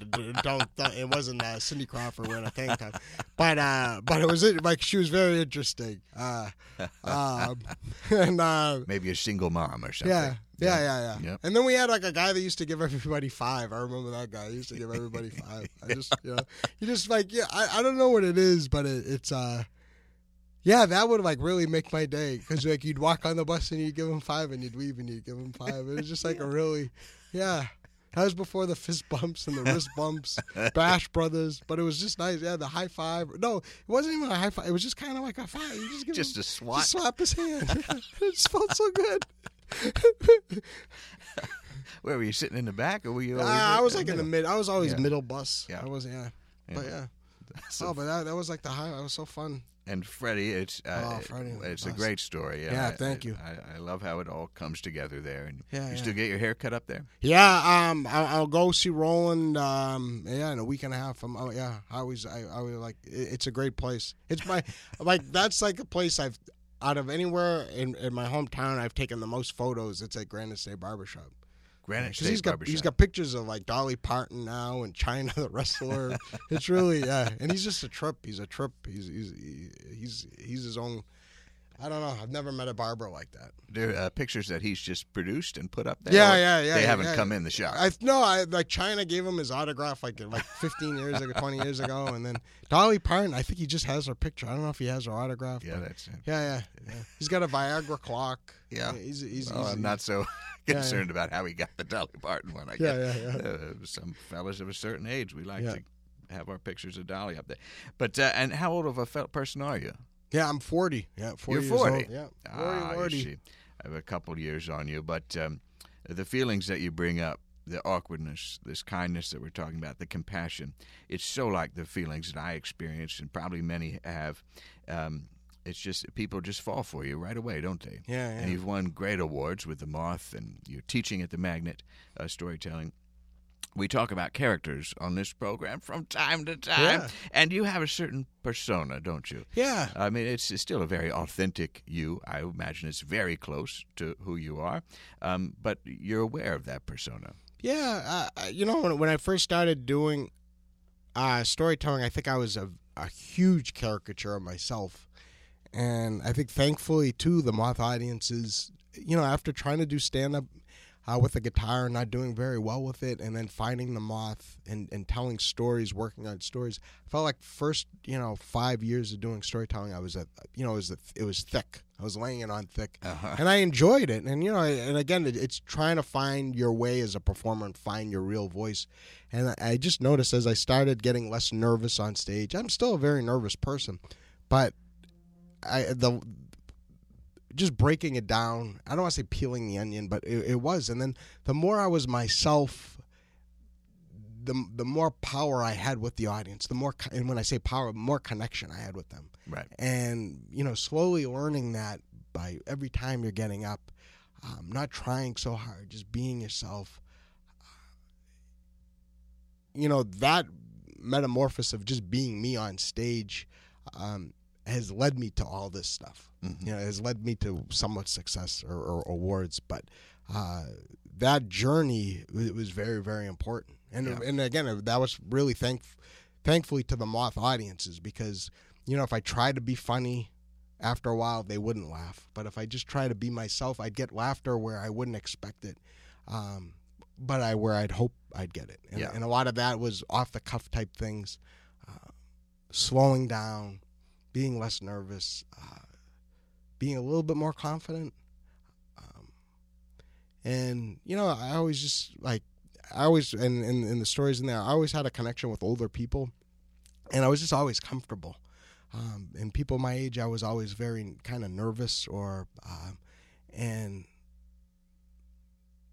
don't. It wasn't uh, Cindy Crawford wearing a tank top, but uh, but it was like she was very interesting. Uh, um, and uh, Maybe a single mom or something. yeah. Yeah, yeah, yeah. Yep. And then we had like a guy that used to give everybody five. I remember that guy. He used to give everybody five. I just, you know, you just like, yeah, I, I don't know what it is, but it, it's, uh, yeah, that would like really make my day because like you'd walk on the bus and you'd give him five and you'd leave and you'd give him five. It was just like a really, yeah. That was before the fist bumps and the wrist bumps, Bash Brothers, but it was just nice. Yeah, the high five. No, it wasn't even a high five. It was just kind of like a five. You just give Just him, a swat. Just slap his hand. it just felt so good. Where were you sitting in the back, or were you? Ah, I was like in the middle? mid. I was always Yeah. middle bus. Yeah. I was yeah. But yeah. So- oh, but that, that was like the high. That was so fun. and Freddie, it's uh, Oh, Freddie was it's a great story. Yeah, I- thank you. I, I love how it all comes together there. And Yeah, you yeah. still get your hair cut up there. Yeah. Um. I'll, I'll go see Roland. Um. Yeah, in a week and a half. I'm. Oh, yeah. I always. I. I always like. It, it's a great place. It's my. like that's like a place I've. Out of anywhere in, in my hometown, I've taken the most photos. It's at Granite State Barbershop. Granite State he's got Barbershop. he's got pictures of like Dolly Parton now and Chyna the wrestler. it's really yeah, and he's just a trip. He's a trip. He's he's he's he's his own. I don't know. I've never met a barber like that. There are uh, pictures that he's just produced and put up there. Yeah, yeah, yeah, They yeah, haven't yeah. come in the shop. I no, I like Chyna gave him his autograph like like 15 years ago, 20 years ago, and then Dolly Parton. I think he just has her picture. I don't know if he has her autograph. yeah, that's it. yeah, yeah, yeah. He's got a Viagra clock. Yeah. he's he's, Well, he's I'm not so yeah. concerned about how he got the Dolly Parton one. I Yeah, guess. yeah, yeah. Uh, some fellas of a certain age, we like Yeah. to have our pictures of Dolly up there. But uh, and how old of a person are you? Yeah, I'm 40. Yeah, 40 You're years 40. old. Yeah, 40, Ah, you 40. see. I have a couple of years on you, but um, the feelings that you bring up, the awkwardness, this kindness that we're talking about, the compassion, it's so like the feelings that I experienced, and probably many have. Um, it's just people just fall for you right away, don't they? Yeah, And you've won great awards with the Moth, and you're teaching at the Magnet uh, Storytelling. We talk about characters on this program from time to time, Yeah. and you have a certain persona, don't you? Yeah. I mean, it's, it's still a very authentic you. I imagine it's very close to who you are, um, but you're aware of that persona. Yeah, uh, you know, when, when I first started doing uh, storytelling, I think I was a, a huge caricature of myself. And I think thankfully, too, the Moth audiences, you know, after trying to do stand up uh, with a guitar and not doing very well with it, and then finding the Moth and, and telling stories, working on stories, I felt like first, you know, five years of doing storytelling, I was at, you know, it was, it was thick. I was laying it on thick Uh-huh. and I enjoyed it. And you know, and again, it- it's trying to find your way as a performer and find your real voice. And I- I just noticed as I started getting less nervous on stage, I'm still a very nervous person, but I the just breaking it down. I don't want to say peeling the onion, but it, it was. And then the more I was myself. The, the more power I had with the audience, the more, and when I say power, more connection I had with them Right. and you know slowly learning that by every time you're getting up um, not trying so hard just being yourself you know that metamorphosis of just being me on stage um, has led me to all this stuff Mhm. you know has led me to somewhat success or, or awards but uh, that journey it was very very important and Yeah. and again that was really thank thankfully to the moth audiences because you know if I tried to be funny after a while they wouldn't laugh but if I just try to be myself I'd get laughter where I wouldn't expect it um, but I where I'd hope I'd get it and, Yeah. and a lot of that was off the cuff type things uh, slowing down being less nervous uh, being a little bit more confident um, and you know I always just like I always and in, the stories in there I always had a connection with older people and I was just always comfortable um, and people my age I was always very kind of nervous or um, and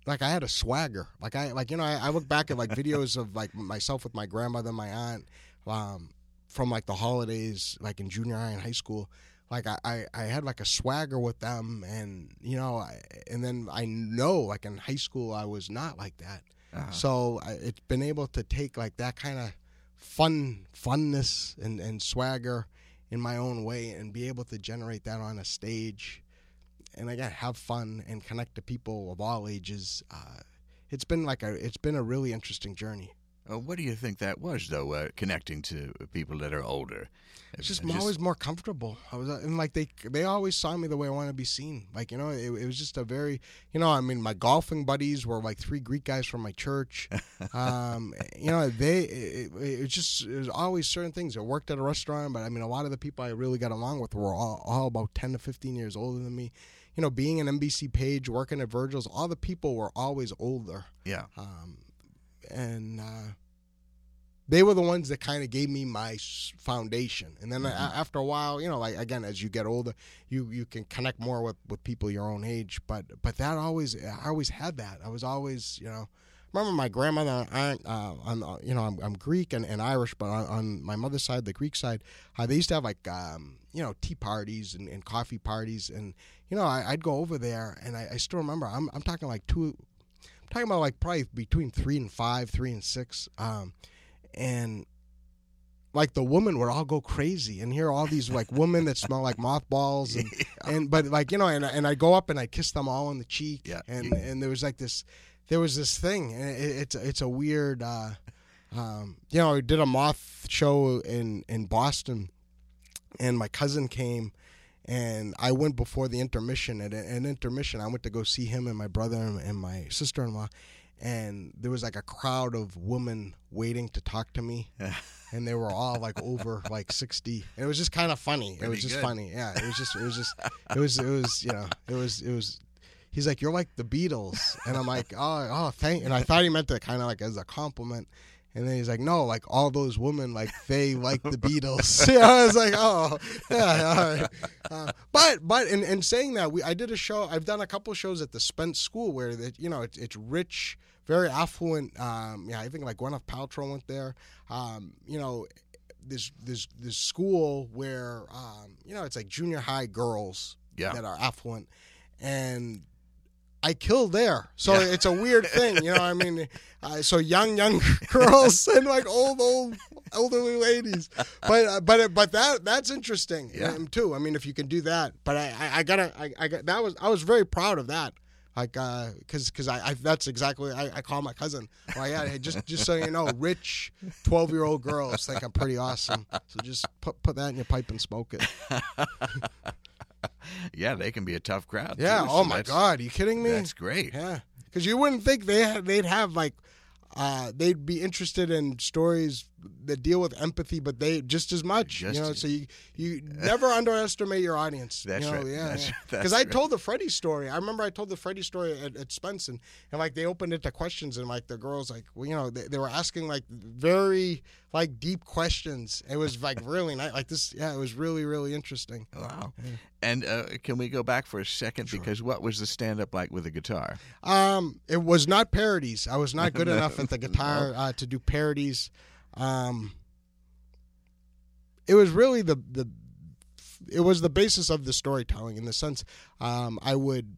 like I had a swagger. Like I like you know I, I look back at like videos of like myself with my grandmother my aunt um, from like the holidays like in junior high and high school like I, I, I had like a swagger with them and you know I, and then I know like in high school I was not like that. Uh-huh. so I, it's been able to take like that kind of fun funness and, and swagger in my own way and be able to generate that on a stage. And again have fun and connect to people of all ages. Uh, it's been like a it's been a really interesting journey Uh, what do you think that was, though, uh, connecting to people that are older? It's just, Uh, always more comfortable. I was and like they they always saw me the way I want to be seen. Like you know, it, it was just a very you know I mean my golfing buddies were like three Greek guys from my church. um, you know they it, it, it just it was always certain things. I worked at a restaurant, but I mean a lot of the people I really got along with were all, all about ten to fifteen years older than me. You know, being an NBC page, working at Virgil's, all the people were always older Yeah. um, and uh, they were the ones that kind of gave me my foundation. And then a after a while, you know, like again, as you get older, you you can connect more with, with people your own age. But but that always, I always had that. I was always, you know. Remember my grandmother, aunt, uh, on, uh, you know, I'm, I'm Greek and, and Irish, but on, on my mother's side, the Greek side, uh, they used to have like, um, you know, tea parties and, and coffee parties. And, you know, I, I'd go over there and I, I still remember, I'm, I'm talking like two, I'm talking about like probably between three and five, three and six. Um, and like the women would all go crazy and hear all these like women that smell like mothballs and, and but like you know and and I go up and I kiss them all on the cheek Yeah. and and there was like this there was this thing and it, it's it's a weird uh um you know I did a moth show in in Boston and my cousin came and I went before the intermission at an intermission I went to go see him and my brother and, and my sister-in-law and there was like a crowd of women waiting to talk to me and they were all like over like 60 it was just kind of funny. It was just good. funny. Yeah it was just it was just it was it was you know it was it was he's like you're like the beatles. And i'm like oh oh thank and i thought he meant that kind of like as a compliment And then he's like, no, like all those women, like they like the Beatles. yeah, I was like, oh, yeah, all right. Uh, but but in, in saying that, we I did a show. I've done a couple shows at the Spence School where that you know it's, it's rich, very affluent. Um, yeah, I think like Gwyneth Paltrow went there. Um, you know, this this this school where um, you know it's like junior high girls Yeah. that are affluent, and I killed there. So Yeah. it's a weird thing, you know. I mean, uh, so young young girls and like old old elderly ladies, but uh, but but that that's interesting Yeah. um, too. I mean, if you can do that, but I I, I gotta I, I got that was I was very proud of that. Like, uh, cause, cause I, I that's exactly I, I call my cousin. Well, yeah, hey, just, just so you know, rich twelve year old girls think I'm pretty awesome. So just put, put that in your pipe and smoke it. Yeah, they can be a tough crowd. Yeah. too, Oh so my God, are you kidding me? That's great. Yeah, because you wouldn't think they had, they'd have like uh, they'd be interested in stories that deal with empathy, but they just as much. Just- you know, so you you never underestimate your audience. That's you know, right. Yeah, That's- yeah. Because I right. told the Freddie story. I remember I told the Freddie story at, at Spence, and, and like they opened it to questions, and like the girls like well, you know they, they were asking like very like deep questions. It was like really nice. Like this, yeah, it was really really interesting. Wow. And uh, can we go back for a second? Because what was the stand up like with the guitar? Um, it was not parodies. I was not good enough at the guitar uh, to do parodies. Um, it was really the the it was the basis of the storytelling in the sense um, I would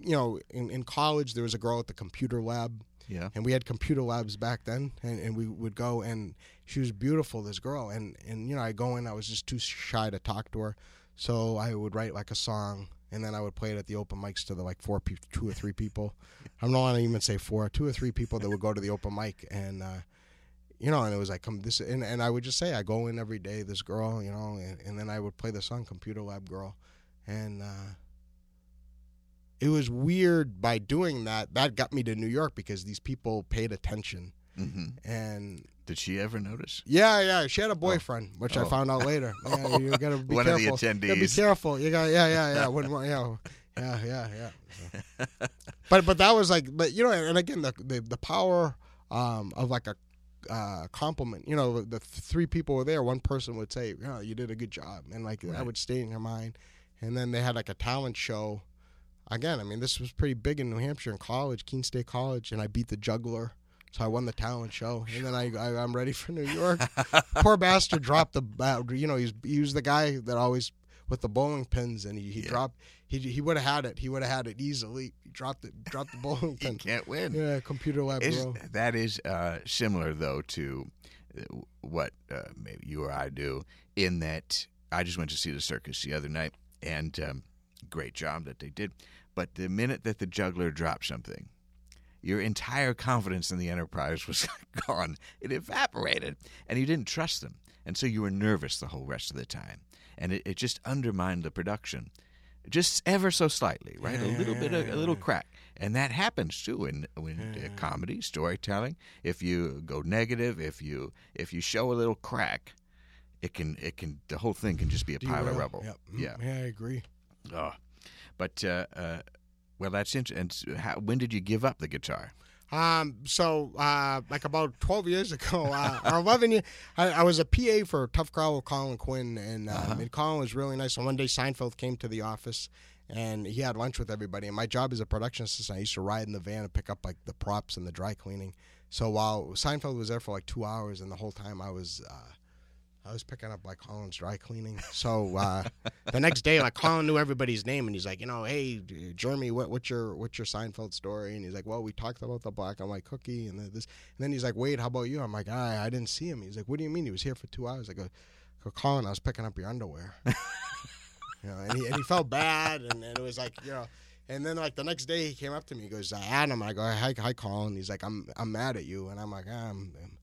you know in, in college there was a girl at the computer lab. Yeah. and we had computer labs back then and, and we would go and she was beautiful this girl. And and you know i go in i was just too shy to talk to her. So i would write like a song and then i would play it at the open mics to the like four pe- two or three people i'm not gonna even say four two or three people that would go to the open mic and uh you know, and it was like, come this, and, and I would just say, I go in every day, this girl, you know, and, and then I would play the song Computer Lab Girl. And uh, it was weird by doing that. That got me to New York because these people paid attention. Hmm And Did she ever notice? yeah, yeah, she had a boyfriend, which I Oh. found out later. Yeah, you gotta be One of the careful. You gotta be careful. You got, yeah, yeah, yeah. When, yeah, yeah, yeah, yeah. but but that was like, but you know, and again, the the, the power um, of like a uh, compliment. You know, the th- three people were there. One person would say, "Yeah, you did a good job," and like that would stay in your mind. And then they had like a talent show. Again, I mean, this was pretty big in New Hampshire in college, Keene State College, and I beat the juggler. So I won the talent show, and then I, I I'm ready for New York. Poor bastard dropped the, uh, you know, he's he was the guy that always with the bowling pins, and he, he Yeah. dropped. He he would have had it. He would have had it easily. He dropped it. Dropped the bowling pin. can't win. Yeah, computer lab Is, bro. that is uh, similar, though, to uh, what uh, maybe you or I do, in that I just went to see the circus the other night, and um, great job that they did. But the minute that the juggler dropped something, your entire confidence in the enterprise was gone. It evaporated, and you didn't trust them. And so you were nervous the whole rest of the time. And it, it just undermined the production. Just ever so slightly, right? a little bit, of, a little crack, and that happens too in uh, comedy, storytelling. If you go negative, if you if you show a little crack, it can it can the whole thing can just be a pile of rubble. Yep. Mm, Yeah. Yeah, I agree. Oh, but uh, uh, well, that's interesting. And how, when did you give up the guitar? Um, so uh, like about twelve years ago, uh, or eleven years, I, I was a PA for Tough Crowd with Colin Quinn, and, uh, and Colin was really nice. And one day Seinfeld came to the office, and he had lunch with everybody. And my job as a production assistant, I used to ride in the van and pick up like the props and the dry cleaning. So while Seinfeld was there for like two hours, and the whole time I was. Uh, I was picking up like Colin's dry cleaning. So uh, the next day, like Colin knew everybody's name, and he's like, you know, hey, Jeremy, what, what's your what's your Seinfeld story? And he's like, well, we talked about the black and white cookie, and then this. And then he's like, wait, how about you? I'm like, I I didn't see him. He's like, what do you mean? He was here for two hours. I go, go Colin, I was picking up your underwear. you know, and he and he felt bad, and, and it was like, you know. And then like the next day, he came up to me. He goes, Adam. I go, hi, hi, Colin. He's like, I'm I'm mad at you, and I'm like, "Ah, I'm. I'm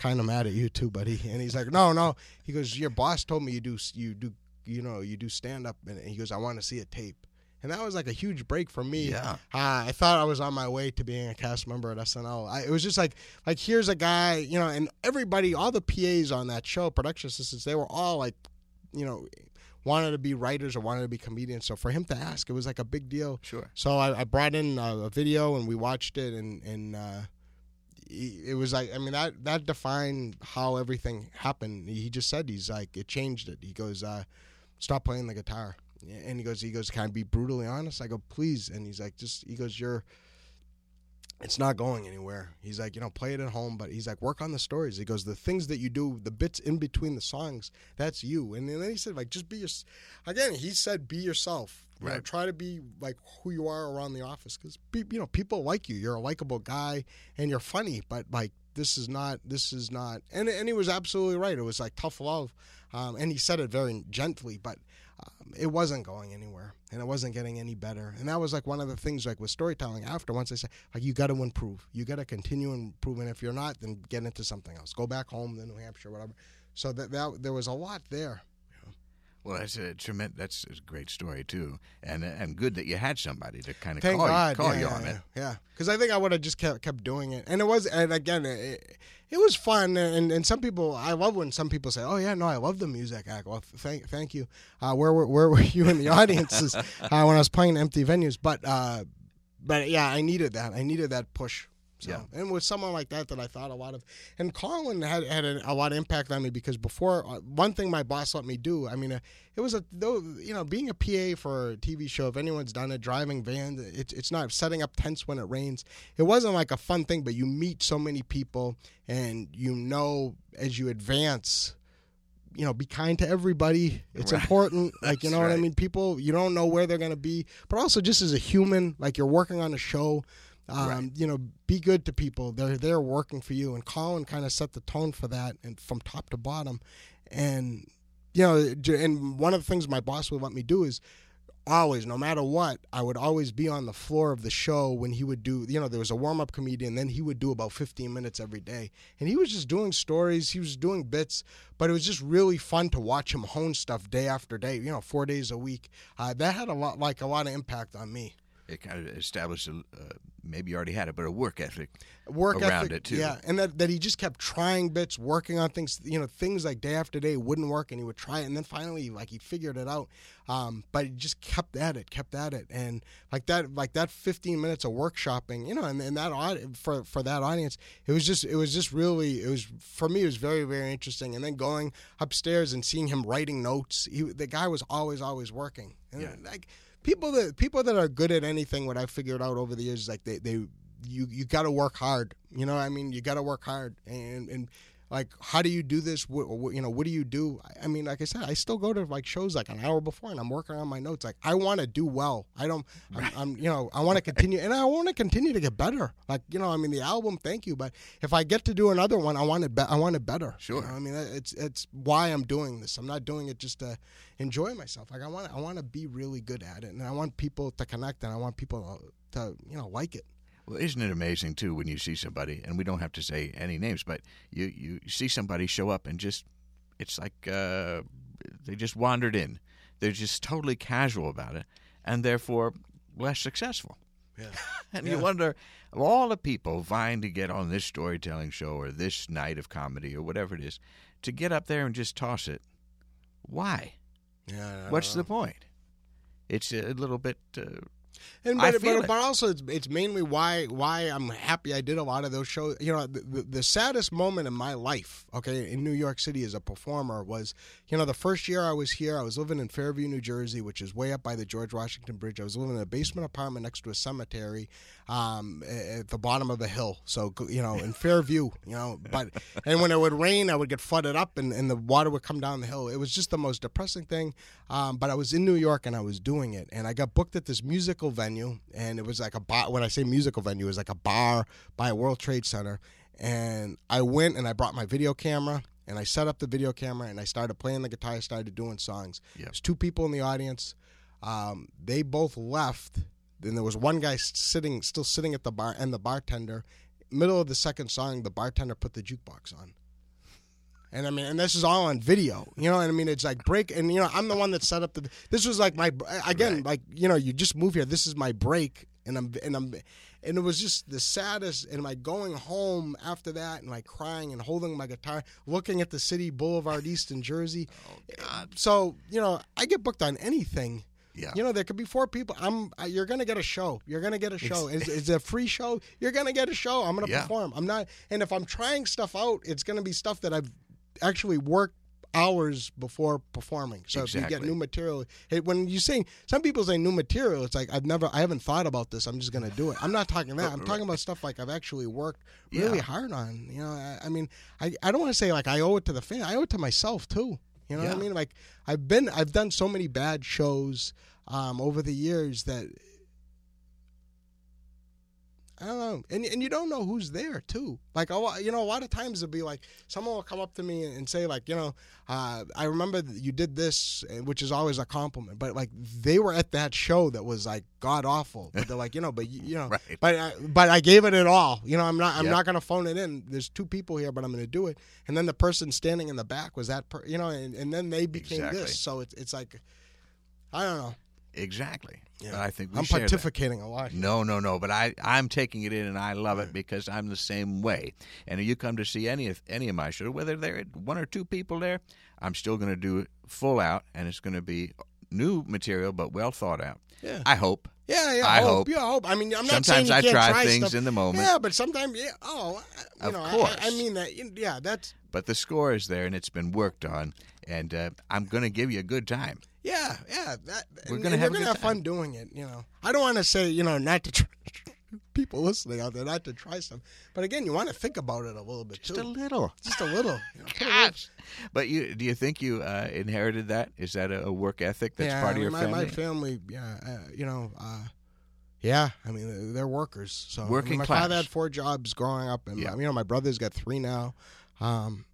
kind of mad at you too, buddy. And he's like, no, no. He goes, your boss told me you do, you do, you know, you do stand up. And he goes, I want to see a tape. And that was like a huge break for me. Yeah. Uh, I thought I was on my way to being a cast member at SNL. I, it was just like, like here's a guy, you know, and everybody, all the PAs on that show, production assistants, they were all like, you know, wanted to be writers or wanted to be comedians. So for him to ask, it was like a big deal. Sure. So I, I brought in a, a video and we watched it, and and uh, it was like I mean that that defined how everything happened. He just said he's like it changed it. He goes, uh, stop playing the guitar, and he goes, he goes, can I be brutally honest? I go, please, and he's like, just he goes, you're. It's not going anywhere. He's like, you know, play it at home, but he's like, work on the stories. He goes, the things that you do, the bits in between the songs, that's you. And then he said, like, just be your. Again, he said, be yourself. You know, try to be like who you are around the office because you know people like you. You're a likable guy and you're funny, but like this is not. This is not. And and he was absolutely right. It was like tough love, um, and he said it very gently, but um, it wasn't going anywhere and it wasn't getting any better. And that was like one of the things like with storytelling. After once I said like you got to improve. You got to continue improving. If you're not, then get into something else. Go back home, to New Hampshire, whatever. So that, that there was a lot there. Well, that's a tremendous. That's a great story too, and and good that you had somebody to kind of Thank call, God, you, call yeah, you on yeah, it. Yeah, because I think I would have just kept kept doing it, and it was, and again, it, it was fun, and and some people, I love when some people say, "Oh yeah, no, I love the music." I go, well, thank thank you. Uh, where were where were you in the audiences uh, when I was playing empty venues? But uh, but yeah, I needed that. I needed that push. So, Yeah. and with someone like that, that I thought a lot of, and Colin had had a, a lot of impact on me because before uh, one thing my boss let me do, I mean, uh, it was a though you know being a PA for a TV show. If anyone's done it, driving vans, it's it's not setting up tents when it rains. It wasn't like a fun thing, but you meet so many people, and you know as you advance. You know, be kind to everybody. It's Right. important. Like, you know what I mean? People, you don't know where they're going to be, but also just as a human, like you're working on a show, um, Right. you know, be good to people. They're they're working for you, and Colin kind of set the tone for that, and from top to bottom, and you know, and one of the things my boss would let me do is always, no matter what, I would always be on the floor of the show when he would do, you know, there was a warm up comedian, then he would do about 15 minutes every day. And he was just doing stories, he was doing bits, but it was just really fun to watch him hone stuff day after day, you know, four days a week. Uh, that had a lot, like a lot of impact on me. It kind of established, a, uh, maybe you already had it, but a work ethic. work around ethic, it, too. Yeah, and that, that he just kept trying bits, working on things. You know, things like day after day wouldn't work, and he would try it, and then finally, like he figured it out. Um, but he just kept at it, kept at it, and like that, like that fifteen minutes of workshopping, you know, and, and that aud- for for that audience, it was just it was just really it was for me it was very very interesting. And then going upstairs and seeing him writing notes, he the guy was always always working. And Yeah. like people that people that are good at anything, what I've figured out over the years is like they they you you got to work hard. You know, I mean, you got to work hard, and and like, how do you do this? What, what you know, what do you do? I- mean, like I said, I still go to like shows like an hour before, and I'm working on my notes. Like, I want to do well. I don't. I'm, I'm you know, I want to continue, and I want to continue to get better. Like, you know, I mean, the album, thank you, but if I get to do another one, I want it. Be- I want it better. Sure. You know, I mean, it's it's why I'm doing this. I'm not doing it just to enjoy myself. Like, I want I want to be really good at it, and I want people to connect, and I want people to you know like it. Well, isn't it amazing too when you see somebody, and we don't have to say any names, but you you see somebody show up and just it's like uh, they just wandered in. They're just totally casual about it, and therefore less successful. Yeah. And Yeah. you wonder, of all the people vying to get on this storytelling show or this night of comedy or whatever it is, to get up there and just toss it, why? Yeah. What's the point? It's a little bit. Uh, And I but, feel but, it. but also it's, it's mainly why why I'm happy I did a lot of those shows. You know, the, the, the saddest moment in my life, okay, in New York City as a performer was, you know, the first year I was here, I was living in Fairview, New Jersey, which is way up by the George Washington Bridge. I was living in a basement apartment next to a cemetery, um, at the bottom of a hill. So you know, in Fairview, you know, but and when it would rain, I would get flooded up, and, and the water would come down the hill. It was just the most depressing thing. Um, but I was in New York and I was doing it, and I got booked at this musical venue, and it was like a bar. When I say musical venue, it was like a bar by a World Trade Center, and I went and I brought my video camera. And I set up the video camera and I started playing the guitar. Started doing songs. Yep. There's two people in the audience. Um, they both left. Then there was one guy sitting, still sitting at the bar, and the bartender. Middle of the second song, the bartender put the jukebox on. And I mean, and this is all on video, you know. And I mean, it's like break, and you know, I'm the one that set up the. This was like my again, Right. like you know, you just move here. This is my break, and I'm and I'm and it was just the saddest. And like going home after that and like crying and holding my guitar, looking at the city Boulevard East in Jersey. Oh, so you know, I get booked on anything. Yeah. You know, there could be four people. I'm. uh, You're gonna get a show. You're gonna get a show. It's, it's a free show. You're gonna get a show. I'm gonna Yeah. perform. I'm not. And if I'm trying stuff out, it's gonna be stuff that I've actually worked hours before performing. So if you get new material, it, when you say some people say new material, it's like I've never, I haven't thought about this. I'm just gonna do it. I'm not talking that. I'm talking about stuff like I've actually worked really Yeah. hard on. You know, I, I mean, I, I don't want to say like I owe it to the fan. I owe it to myself too. You know what I mean? Like I've been, I've done so many bad shows um, over the years that I don't know, and and you don't know who's there too. Like lot, you know, a lot of times it'll be like someone will come up to me and say like, you know, uh, I remember that you did this, eh, which is always a compliment. But like they were at that show that was like god awful. But they're like, you know, but you, you know, Right. but I, but I gave it it all. You know, I'm not I'm Yep. not gonna phone it in. There's two people here, but I'm gonna do it. And then the person standing in the back was that, per, you know, and, and then they became Exactly. this. So it's it's like, I don't know. Exactly. Yeah. And I think we I'm share that. pontificating a lot. here. No, no, no. But I, I'm taking it in, and I love it because I'm the same way. And if you come to see any of any of my shows, whether there are one or two people there, I'm still going to do it full out, and it's going to be new material, but well thought out. Yeah. I hope. Yeah, yeah. I hope. hope. Yeah, I hope. I mean, I'm not saying Sometimes you I can't try, try things stuff. in the moment, Yeah, but sometimes, yeah. Oh, you Of know, I- course. I, I mean that. Yeah, that's. but the score is there, and it's been worked on, and uh, I'm going to give you a good time. Yeah, yeah. That. We're gonna have gonna have fun doing it. You know, I don't want to say you know not to. Try, people listening out there not to try stuff, but again, you want to think about it a little bit Just too. a little. Just a little. You know, put a little- Gosh. But you, do you think you uh, inherited that? Is that a, work ethic that's yeah, part of your mean, family? my, my family, yeah, uh, you know, uh, yeah. I mean, they're- workers. So I mean, my class. father had four jobs growing up, and Yeah. you know, my brother's got three now. Um,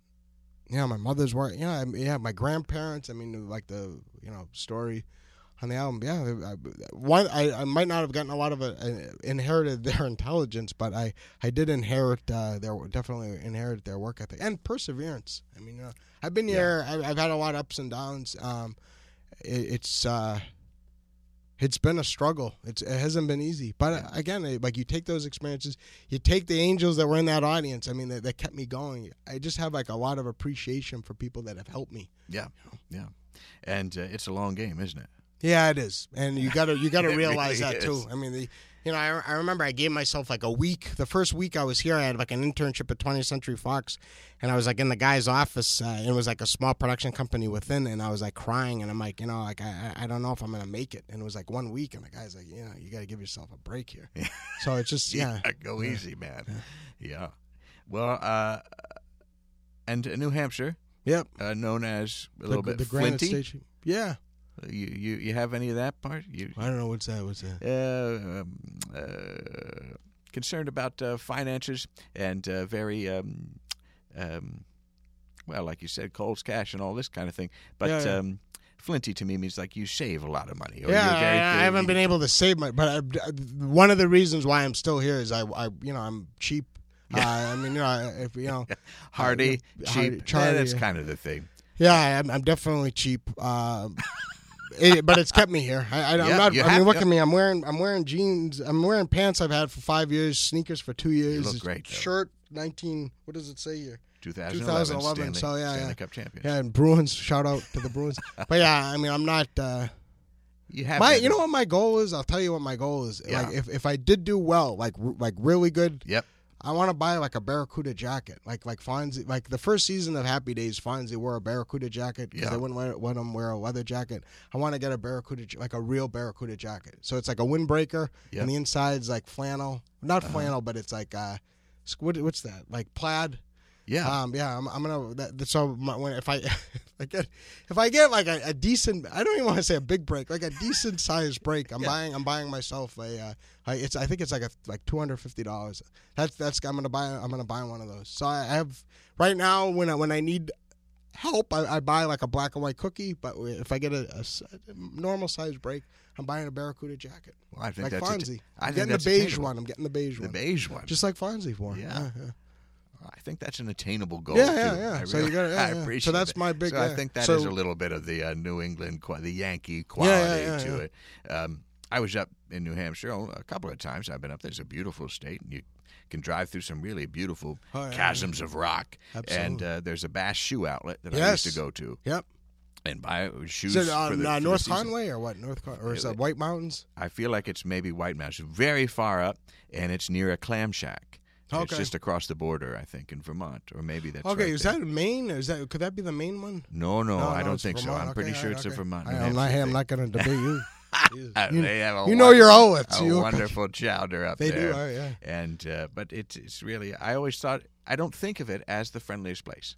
you know, my mother's work. You know, I, yeah, my grandparents. I mean, like the you know story on the album. Yeah, I, one I, I might not have gotten a lot of it, uh, inherited their intelligence, but I I did inherit uh, their definitely inherit their work ethic and perseverance. I mean, I've been here. I've, I've had a lot of ups and downs. Um, it, it's uh, it's been a struggle. It's, it hasn't been easy. But uh, again, like you take those experiences, you take the angels that were in that audience. I mean, that, that kept me going. I just have like a lot of appreciation for people that have helped me. Yeah, yeah. And uh, it's a long game, isn't it? Yeah, it is, and you gotta you gotta realize really that too. I mean, the, you know, I, I remember I gave myself like a week. The first week I was here, I had like an internship at 20th Century Fox, and I was like in the guy's office. Uh, it was like a small production company within, and I was like crying, and I'm like, you know, like I I don't know if I'm gonna make it. And it was like one week, and the guy's like, you know, you gotta give yourself a break here. so it's just yeah, go easy, man. Yeah. Well, uh, and New Hampshire, yep. uh, known as a little bit the Granite flinty. Station. Yeah, You, you you have any of that part? You I don't know what's that. What's that? uh, um, uh, concerned about uh, finances and uh, very um, um, well, like you said, Kohl's cash and all this kind of thing. But Yeah, yeah. Um, flinty to me means like you save a lot of money. Or yeah, you're very, I, I haven't been able to save my. But I, one of the reasons why I'm still here is I, I you know, I'm cheap. Uh, I mean, you know, if you know, hardy, uh, cheap. hardy- chardy, yeah, that's kind of the thing. yeah, I'm, I'm definitely cheap. Um, it, but it's kept me here. I, I, I'm Yeah, not. you I mean, look yeah. at me. I'm wearing. I'm wearing jeans. I'm wearing pants I've had for five years. Sneakers for two years. look great, though. Shirt 19. What does it say here? 2011, 2011, Stanley, so yeah, Stanley yeah. Cup champions. Yeah, and Bruins. Shout out to the Bruins. but yeah, I mean, I'm not. Uh, You have my, been- you know what my goal is? I'll tell you what my goal is. Yeah. Like if, if I did do well, like like really good, Yep. I want to buy like a Baracuta jacket, like like Fonzie. Like the first season of Happy Days, Fonzie wore a Baracuta jacket because Yeah. they wouldn't let, let him wear a leather jacket. I want to get a Baracuta, like a real Baracuta jacket. So it's like a windbreaker, Yep. and the inside's like flannel, not Uh-huh. flannel, but it's like uh, what, what's that? Like plaid. Yeah. Um, yeah, I'm, I'm gonna. That, so my, when if I, if I get if I get like a, a decent, I don't even want to say a big break, like a decent sized break. I'm Yeah. buying. I'm buying myself a. Uh, I, it's. I think it's like a like two hundred fifty dollars. That's that's. I'm gonna buy. I'm gonna buy one of those. So I have right now when I when I need help, I, I buy like a black and white cookie. But if I get a normal sized break, I'm buying a Baracuta jacket. Well, I think Like that's Fonzie. I I'm think getting the beige one. I'm getting the beige one. The beige one. Just like Fonzie wore. Yeah. yeah. I think that's an attainable goal. Yeah, too. yeah, yeah. I So you really- gotta- yeah, I yeah. So that's my big- So I think that is So- a little bit of the uh, New England, the Yankee yeah, quality yeah, to yeah. it. Um, I was up in New Hampshire a couple of times. I've been up there. It's a beautiful state, and you can drive through some really beautiful Oh, yeah, chasms of rock. And Absolutely. uh, there's a Bass shoe outlet that I used to go to Yep. and buy shoes Is it on for the, uh, North. Conway or what? North Con- or is Yeah, that White Mountains? I feel like it's maybe White Mountains, very far up, and it's near a clam shack. It's just across the border, I think, in Vermont, or maybe that's okay, right is there. that Maine? Is that could that be the main one? No, no, I don't think so. I'm pretty Okay, sure all it's right, a. Vermont. I, am not. I'm not going to debate you. You, they have a you know your outlets. A You wonderful chowder up They there. They do. Oh, yeah. And uh, but it's it's really I always thought I don't think of it as the friendliest place.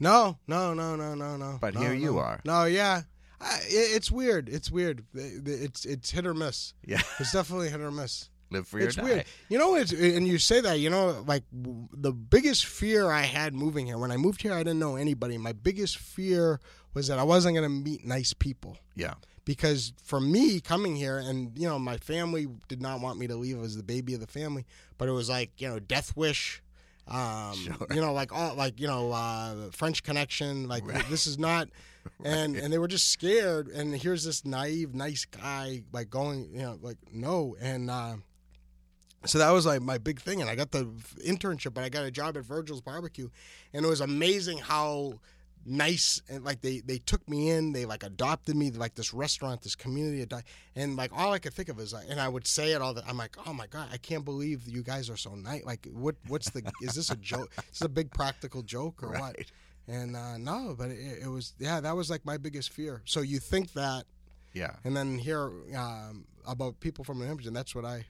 No, no, no, no, no, no. But no, here you are. No, yeah. I, it, it's weird. It's weird. It's it's hit or miss. Yeah, It's definitely hit or miss. Live for your it's die. weird. You know, it's and you say that. You know, like w- the biggest fear I had moving here. When I moved here, I didn't know anybody. My biggest fear was that I wasn't going to meet nice people. Yeah, because for me coming here and you know my family did not want me to leave as the baby of the family but it was like you know death wish um Sure. you know like all like you know uh french connection like this is not and and they were just scared and here's this naive nice guy like going you know like no and uh so that was like my big thing and i got the internship but i got a job at virgil's barbecue and it was amazing how nice and like they they took me in they like adopted me like this restaurant this community and like all i could think of is like and i would say it all the i'm like oh my god i can't believe you guys are so nice like what what's the is this a joke? Is this a big practical joke or what? And uh no but it, it was yeah that was like my biggest fear. So you think that yeah, and then hear um, about people from New Hampshire and that's what i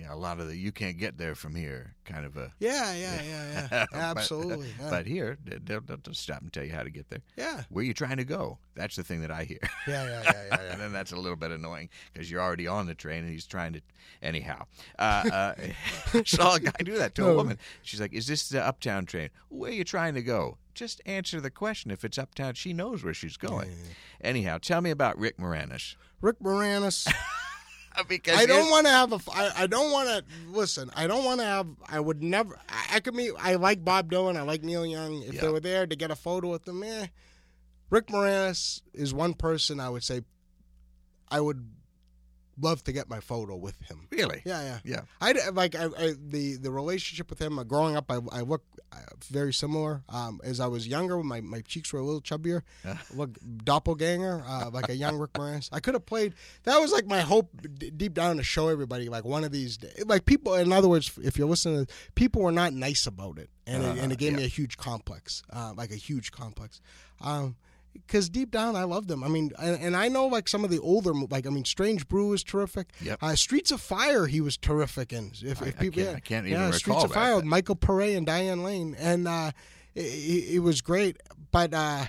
yeah. A lot of the you can't get there from here kind of a. yeah yeah yeah yeah But- absolutely yeah. But here they'll, they'll, they'll stop and tell you how to get there. yeah Where you trying to go? That's the thing that I hear. yeah yeah yeah yeah, yeah. and then that's a little bit annoying because you're already on the train and he's trying to. Anyhow, uh, uh, saw a guy do that to a woman. She's like, "Is this the uptown train? Where are you trying to go?" Just answer the question. If it's uptown, she knows where she's going. Anyhow, tell me about Rick Moranis. Rick Moranis because I don't want to have a. I, I don't want to listen. I don't want to have. I would never. I, I could meet. I like Bob Dylan. I like Neil Young. If they were there to get a photo with them, eh. Rick Moranis is one person I would say. I would love to get my photo with him. really. Yeah, yeah. Yeah. I like I, I the the relationship with him. Uh, growing up, I, I look uh, very similar. Um, as I was younger, my, my cheeks were a little chubbier. look doppelganger, uh, like a young Rick Moranis. I could have played. That was like my hope d- deep down to show everybody like one of these. days. Like people, in other words, if you're listening, people were not nice about it, and it, and it gave me a huge complex, uh, like a huge complex. Um, because deep down I love them. I mean, and, and I know like some of the older, like I mean, Strange Brew was terrific. Yep. Uh, Streets of Fire, he was terrific in. If, I- if I people, can't- yeah, I can't yeah, even Streets of Fire, but- Michael Pare and Diane Lane, and uh, it, it, it was great. But uh,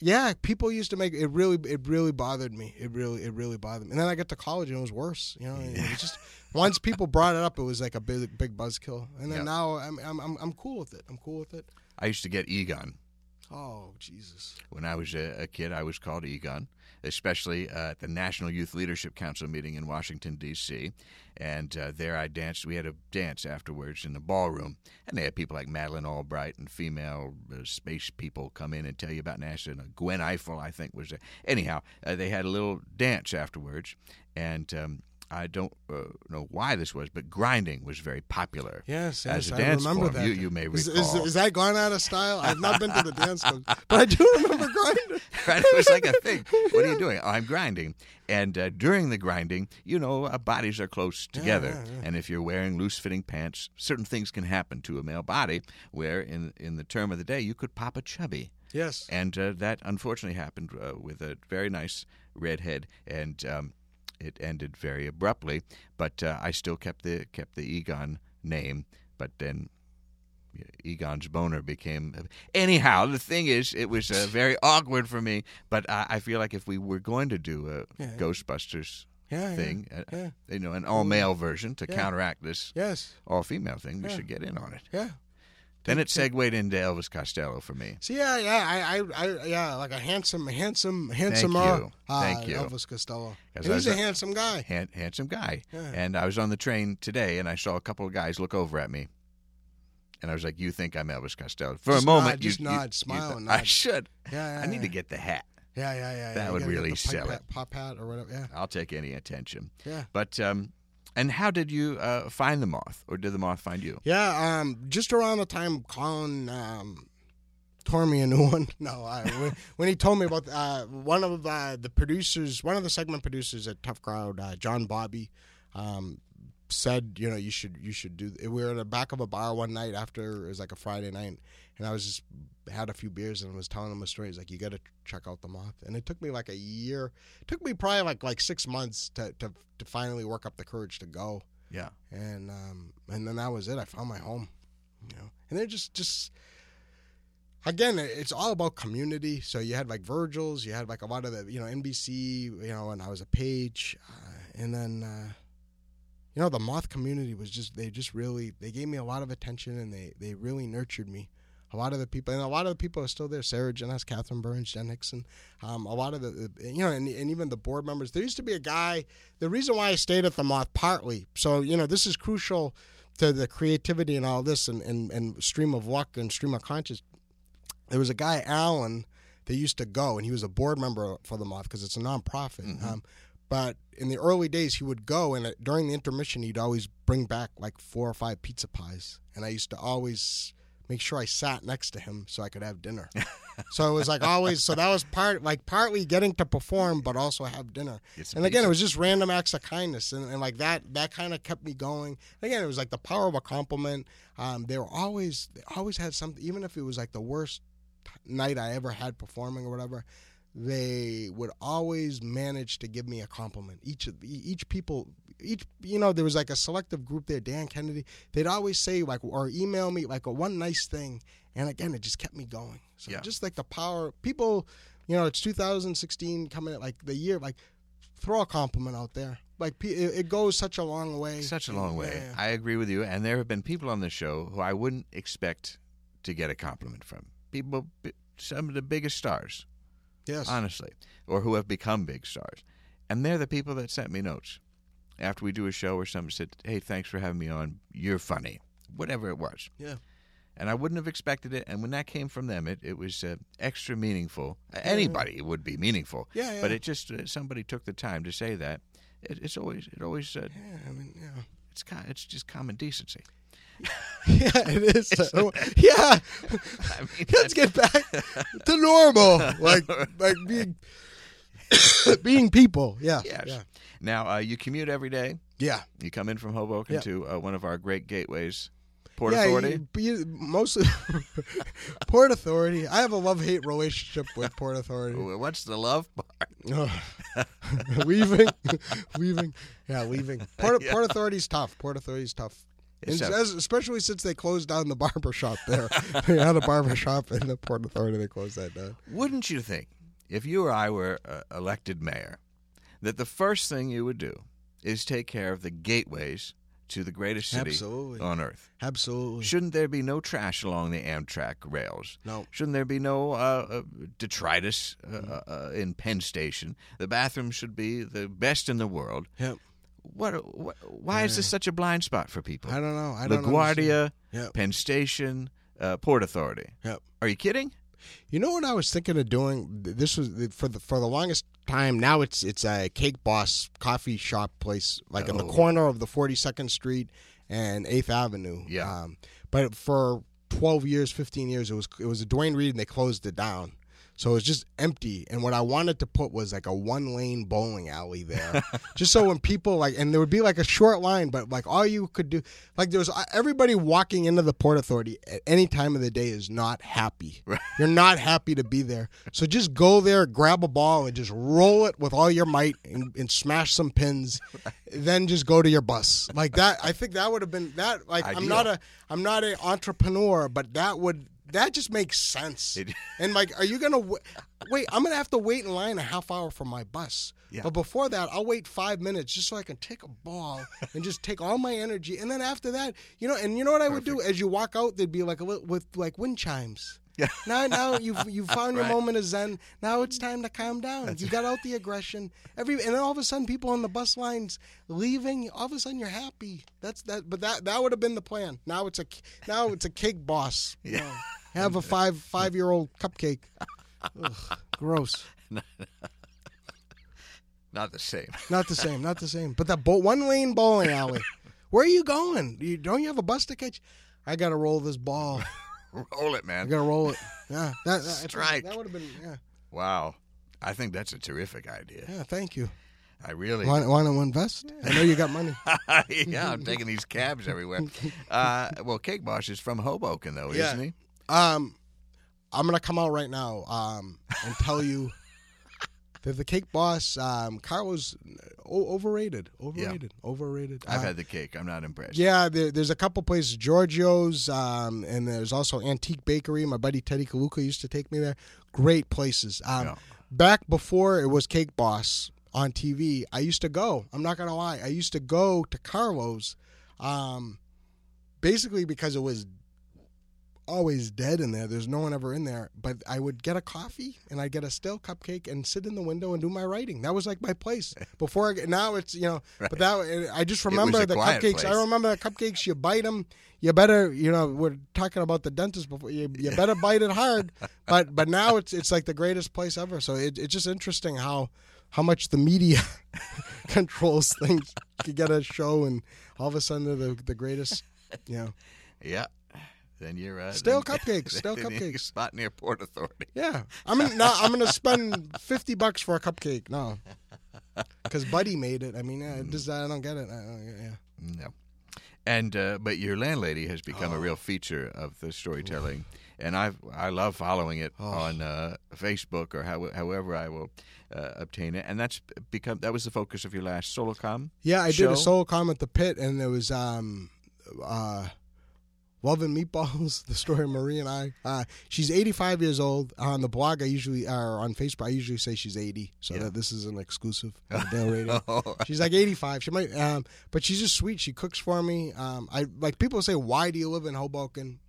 yeah, people used to make it really. It really bothered me. It really, it really bothered me. And then I got to college and it was worse. You know, it was just once people brought it up, it was like a big, big buzzkill. And then Yeah. now I'm, I'm, I'm, I'm cool with it. I'm cool with it. I used to get Egon. Oh Jesus! When I was a, a kid, I was called Egon, especially uh, at the National Youth Leadership Council meeting in Washington, D.C. And uh, there I danced. We had a dance afterwards in the ballroom. And they had people like Madeleine Albright and female uh, space people come in and tell you about NASA. And Gwen Ifill, I think, was there. Anyhow, uh, they had a little dance afterwards. And um, I don't uh, know why this was, but grinding was very popular. Yes, As yes, a I dance remember form, that. you- you may Is, is, recall. is that gone out of style? I've not been to the dance club, but I do remember grinding. right? It was like a thing. What are you doing? Oh, I'm grinding. And uh, during the grinding, you know, our bodies are close together. yeah, yeah. And if you're wearing loose fitting pants, certain things can happen to a male body where, in, in the term of the day, you could pop a chubby. Yes. And uh, that unfortunately happened uh, with a very nice redhead. And um, it ended very abruptly. But uh, I still kept the, kept the Egon name. But then Egon's boner became. Anyhow, the thing is, it was uh, very awkward for me. But I, I feel like if we were going to do a Yeah. Ghostbusters Yeah, yeah, thing, uh, yeah. you know, an all male version to counteract this Yes. all female thing, we should get in on it. Yeah. Then it segued into Elvis Costello for me. So yeah, yeah, I, I, I yeah, like a handsome, handsome, handsome. Thank you. Uh, Thank you. Elvis Costello. He's a a- handsome guy. Han- handsome guy. Yeah. And I was on the train today, and I saw a couple of guys look over at me. And I was like, "You think I'm Elvis Costello?" For Just a moment, nod, just you, nod, you- smile you- and I should. Yeah, yeah, I need to get the hat. Yeah, yeah, yeah. That You would really sell it. Pop hat or whatever. Yeah, I'll take any attention. yeah. But um, and how did you uh, find the moth, or did the moth find you? Yeah, um, just around the time Colin um, tore me a new one. No, I, when, when he told me about uh, one of uh, the producers, one of the segment producers at Tough Crowd, uh, John Bobby, um, said, you know, you should you should do. We were at the back of a bar one night after it was like a Friday night, and I was just had a few beers and was telling him a story. He's like, you got to check out the moth, and it took me like a year. It took me probably like like six months to to to finally work up the courage to go Yeah. and um, and then that was it. I found my home, you know. And they're just just again, it's all about community. So you had like Virgil's, you had like a lot of the you know NBC, you know, and I was a page, uh, and then uh, you know the Moth community was just they just really they gave me a lot of attention and they they really nurtured me. A lot of the people, and a lot of the people are still there. Sarah Jenness, Catherine Burns, Jen Hixson. Um, a lot of the, the- you know, and, and even the board members. There used to be a guy. The reason why I stayed at the Moth, partly, so you know, this is crucial to the creativity and all this, and, and, and stream of luck and stream of conscious. There was a guy, Alan, that used to go, and he was a board member for the Moth because it's a nonprofit. Um, but in the early days, he would go, and uh, during the intermission, he'd always bring back like four or five pizza pies, and I used to always make sure I sat next to him so I could have dinner. so it was like always. So that was part, like partly getting to perform, but also have dinner. And again, pizza. it was just random acts of kindness, and, and like that, that kind of kept me going. Again, it was like the power of a compliment. Um, they were always, they always had something, even if it was like the worst night I ever had performing or whatever. They would always manage to give me a compliment. Each of each people, each you know, there was like a selective group there. Dan Kennedy, they'd always say like or email me like a one nice thing, and again, it just kept me going. So Yeah. just like the power, people, you know, it's 2016 coming at like the year, like throw a compliment out there. Like it, goes such a long way. Such a long way. Yeah. I agree with you. And there have been people on the show who I wouldn't expect to get a compliment from. People, some of the biggest stars, yes. honestly, or who have become big stars. And they're the people that sent me notes after we do a show or something said, "Hey, thanks for having me on. You're funny." Whatever it was. Yeah. And I wouldn't have expected it. And when that came from them, it, it was uh, extra meaningful. Anybody would be meaningful. Yeah, yeah. But it just uh, somebody took the time to say that. It, it's always it always uh, yeah, I mean, yeah. it's kind it's just common decency. Yeah, it is. So, yeah, I mean, let's get back to normal, like like being being people. Yeah, Yes. yeah, Now uh, you commute every day. yeah. You come in from Hoboken Yeah. to uh, one of our great gateways, Port yeah, Authority. you- you- mostly Port Authority. I have a love hate relationship with Port Authority. What's the love part? leaving, leaving, yeah, leaving. Port, Yeah. Port Authority's tough. Port Authority's tough. A- as- especially since they closed down the barber shop there. they had a barber shop in the Port Authority. They closed that down. Wouldn't you think, if you or I were uh, elected mayor, that the first thing you would do is take care of the gateways to the greatest city Absolutely. on earth? Absolutely. Shouldn't there be no trash along the Amtrak rails? No. Shouldn't there be no uh, uh, detritus uh, Mm-hmm. uh, in Penn Station? The bathroom should be the best in the world. Yep. What? what why is this such a blind spot for people? I don't know. I don't LaGuardia, Yep. Penn Station, uh, Port Authority. Yep. Are you kidding? You know what I was thinking of doing? This was for the for the longest time. Now it's it's a Cake Boss coffee shop place, like in the Oh. corner of the Forty Second Street and Eighth Avenue. Yeah. Um, but for twelve years, fifteen years, it was it was a Duane Reade, and they closed it down. So it was just empty. And what I wanted to put was like a one lane bowling alley there. just so when people like, and there would be like a short line, but like all you could do, like there was uh, everybody walking into the Port Authority at any time of the day is not happy. Right. You're not happy to be there. So just go there, grab a ball, and just roll it with all your might and, and smash some pins. Then just go to your bus. Like that, I think that would have been that. Like I'm not a, I'm not an entrepreneur, but that would. That just makes sense. It- and like, are you gonna w- wait? I'm gonna have to wait in line a half hour for my bus. Yeah. But before that, I'll wait five minutes just so I can take a ball and just take all my energy. And then after that, you know, and you know what I would do? As you walk out, there'd be like a little with like wind chimes. Yeah. Now, now you've you found your Right. moment of zen. Now it's time to calm down. you got out the aggression. Every and then all of a sudden, people on the bus lines leaving. All of a sudden, you're happy. That's that. But that that would have been the plan. Now it's a now it's a cake boss. you Yeah. know. Have a five five year old cupcake. Ugh, gross. Not the same. Not the same. Not the same. But that bo- one lane bowling alley. Where are you going? You, don't you have a bus to catch? I got to roll this ball. Roll it, man. I got to roll it. Yeah. That, that, Strike. That would have been. Yeah. Wow. I think that's a terrific idea. Yeah. Thank you. I really. Want, want to invest? I know you got money. yeah, I'm taking these cabs everywhere. Uh, well, Cake Boss is from Hoboken, though, Yeah. isn't he? Um, I'm gonna come out right now um, and tell you that the cake boss um, Carlos o- overrated, overrated, overrated. I've Uh, had the cake. I'm not impressed. Yeah, there, there's a couple places, Giorgio's, um, and there's also Antique Bakery. My buddy Teddy Kaluka used to take me there. Great places. Um, Yeah. Back before it was Cake Boss on TV, I used to go. I'm not gonna lie, I used to go to Carlos, um, basically because it was always dead in there. There's no one ever in there. But I would get a coffee and I'd get a stale cupcake and sit in the window and do my writing. That was like my place before. I get, now it's you know. But that uh, I just remember the cupcakes. I remember the cupcakes. You bite them. You better you know. We're talking about the dentist before. You, you better bite it hard. But but now it's it's like the greatest place ever. So it, it's just interesting how how much the media controls things. You get a show and all of a sudden they're the the greatest. You know. Yeah. Then you're uh, Stale cupcakes, stale cupcakes. Spot near Port Authority. Yeah, I'm gonna, no, I'm gonna spend fifty bucks for a cupcake. No, because Buddy made it. I mean, yeah, just, I don't get it. I don't, yeah. No. And uh, but your landlady has become a Oh. real feature of the storytelling, and I I love following it Oh. on uh, Facebook or how, however I will uh, obtain it, and that's become that was the focus of your last Solocom. Yeah, I did a solo com at the pit, and there was um, uh, Love and Meatballs, the story of Marie and I. Uh, she's 85 years old. On the blog, I usually, or on Facebook, I usually say she's 80, so Yeah. that this is an exclusive Dale Radio. Oh, She's like 85. She might, um, but she's just sweet. She cooks for me. Um, I like people say, "Why do you live in Hoboken?"